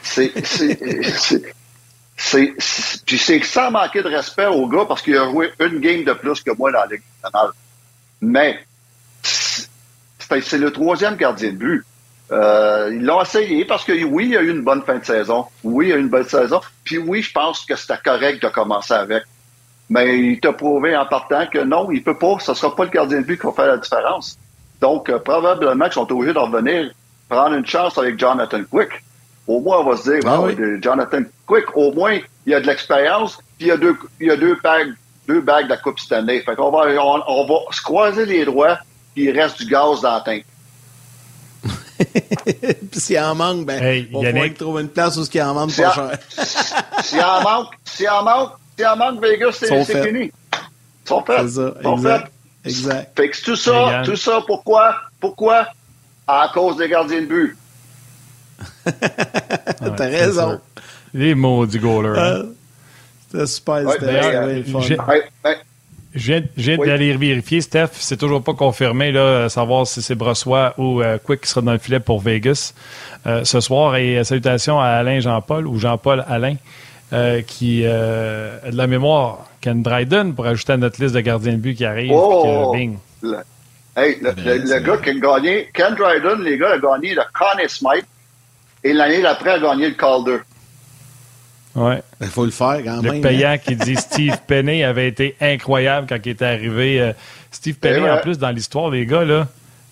C'est, c'est, puis c'est sans manquer de respect au gars parce qu'il a joué une game de plus que moi dans la Ligue nationale. Mais c'est le troisième gardien de but. Euh, ils l'ont essayé parce que oui, il y a eu une bonne fin de saison. Oui, il y a eu une bonne saison. Puis oui, je pense que c'était correct de commencer avec. Mais il t'a prouvé en partant que non, il peut pas. Ce sera pas le gardien de but qui va faire la différence. Donc, euh, probablement qu'ils sont obligés de revenir prendre une chance avec Jonathan Quick. Au moins, on va se dire, ah Jonathan Quick, au moins, il y a de l'expérience, puis il y a deux, il y a deux bagues, deux bagues de la Coupe Stanley. Fait qu'on va, on, va se croiser les doigts, puis il reste du gaz dans la teinte. Puis s'il en manque, ben, hey, on va trouver une place où il en manque pas cher. s'il en manque, s'il en manque, s'il en manque, Vegas, c'est fini. Ils sont faits. C'est ça. Ils sont Exact. Fait que tout ça, tout ça, pourquoi? Pourquoi? À cause des gardiens de but. T'as raison. Les maudits goalers. Hein. Ah, c'était super. C'était fun. Je viens, d'aller vérifier, Steph. C'est toujours pas confirmé, là, savoir si c'est Brossois ou euh, Quick qui sera dans le filet pour Vegas euh, ce soir. Et euh, salutations à Alain Jean-Paul ou Jean-Paul Alain, qui a de la mémoire. Ken Dryden pour ajouter à notre liste de gardiens de but qui arrive. Oh, Le, hey, le, gars qui a gagné, Ken Dryden, les gars, a gagné le Connie Smythe et l'année d'après a gagné le Calder. Ouais. Il faut le faire quand même. Le payant hein. qui dit Steve Penney avait été incroyable quand il était arrivé. Euh, Steve Penney, en plus, dans l'histoire, les gars, là,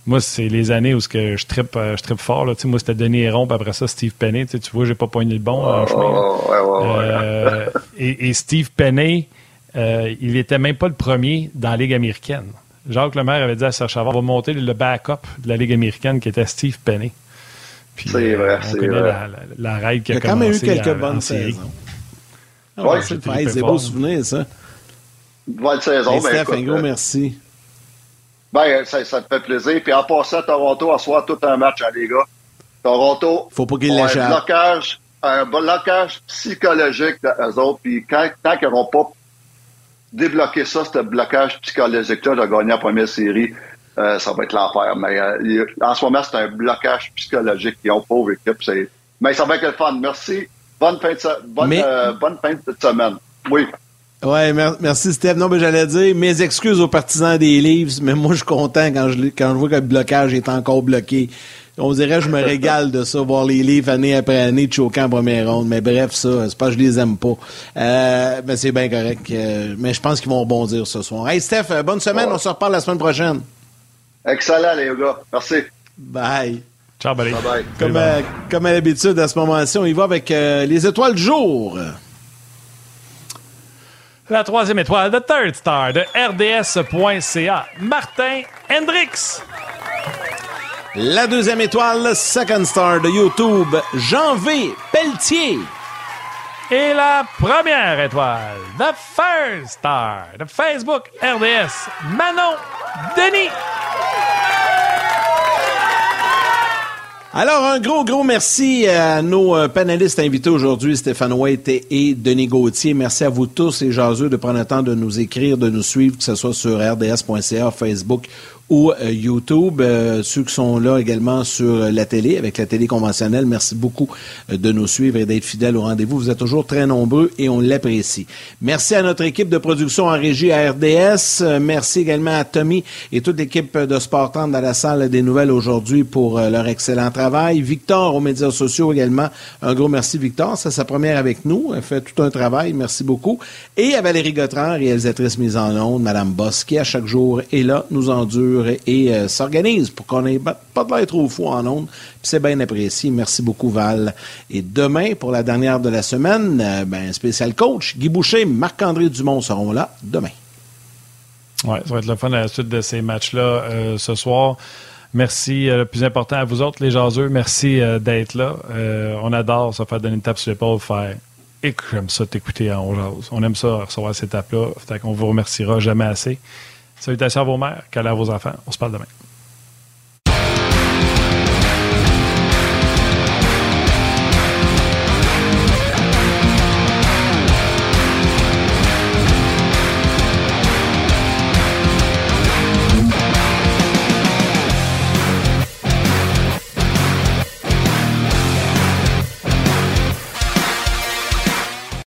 moi, c'est les années où que je trippe, euh, je trippe fort. Là. Moi, c'était Denis Héron, puis après ça, Steve Penney. Tu vois, j'ai pas poigné le bon en chemin. Oh, euh, et, Steve Penney, euh, il était même pas le premier dans la Ligue américaine. Jacques Lemaire avait dit à Serge Chavard, on va monter le backup de la Ligue américaine qui était Steve Penney. C'est vrai, c'est vrai. La, la, règle qui a, il a quand même eu quelques bonnes saisons. Ah, ouais, c'est des beaux souvenirs, ça. Bonne saison. Hey, Steph, un gros merci. Ben, ça, ça te fait plaisir. Puis en passant, Toronto, à soir, tout un match, hein, les gars. Toronto, faut pas qu'il un blocage, un blocage psychologique d'eux autres. Puis quand, tant qu'ils n'auront pas débloqué ça, ce blocage psychologique-là de gagner la première série, euh, ça va être l'enfer. Mais euh, en ce moment, c'est un blocage psychologique qu'ils ont pauvre équipe. Mais ça va être le fun. Merci. Bonne fin de, bonne, euh, bonne fin de semaine. Oui. Oui, merci Steph. Non, mais j'allais dire mes excuses aux partisans des livres, mais moi je suis content quand je, quand je vois que le blocage est encore bloqué. On dirait que je me régale de ça, voir les livres année après année choquer en première ronde. Mais bref, ça, c'est pas que je les aime pas. Euh, mais c'est bien correct. Euh, mais je pense qu'ils vont rebondir ce soir. Hey Steph, euh, bonne semaine. On se reparle la semaine prochaine. Excellent, les gars. Merci. Bye. Ciao, buddy. Bye bye. Comme, comme à l'habitude, à ce moment-ci, on y va avec les étoiles du jour. La troisième étoile, The Third Star de RDS.ca, Martin Hendrix. La deuxième étoile, Second Star de YouTube, Jean V. Pelletier. Et la première étoile, The First Star de Facebook RDS, Manon Denis. Alors, un gros, gros merci à nos euh, panélistes invités aujourd'hui, Stéphane White et Denis Gauthier. Merci à vous tous, les jaseux, de prendre le temps de nous écrire, de nous suivre, que ce soit sur rds.ca, Facebook ou euh, YouTube. Euh, ceux qui sont là également sur la télé, avec la télé conventionnelle, merci beaucoup euh, de nous suivre et d'être fidèles au rendez-vous. Vous êtes toujours très nombreux et on l'apprécie. Merci à notre équipe de production en régie à RDS. merci également à Tommy et toute l'équipe de Sport dans la salle des nouvelles aujourd'hui pour leur excellent travail. Victor aux médias sociaux également. Un gros merci, Victor. C'est sa première avec nous. Elle fait tout un travail. Merci beaucoup. Et à Valérie Gautran, réalisatrice mise en onde, Madame Boss, qui à chaque jour est là, nous endure et euh, s'organise pour qu'on ait pas de l'air trop fou en ondes. c'est bien apprécié. Merci beaucoup, Val. Et demain, pour la dernière de la semaine, euh, ben, spécial coach, Guy Boucher, Marc-André Dumont seront là demain. Oui, ça va être le fun à la suite de ces matchs-là euh, ce soir. Merci, le plus important à vous autres, les jaseux. Merci d'être là. on adore se faire donner une tape sur l'épaule, faire et j'aime ça t'écouter en jase. On aime ça recevoir cette étape-là. On vous remerciera jamais assez. Salutations à vos mères, câlins à vos enfants. On se parle demain.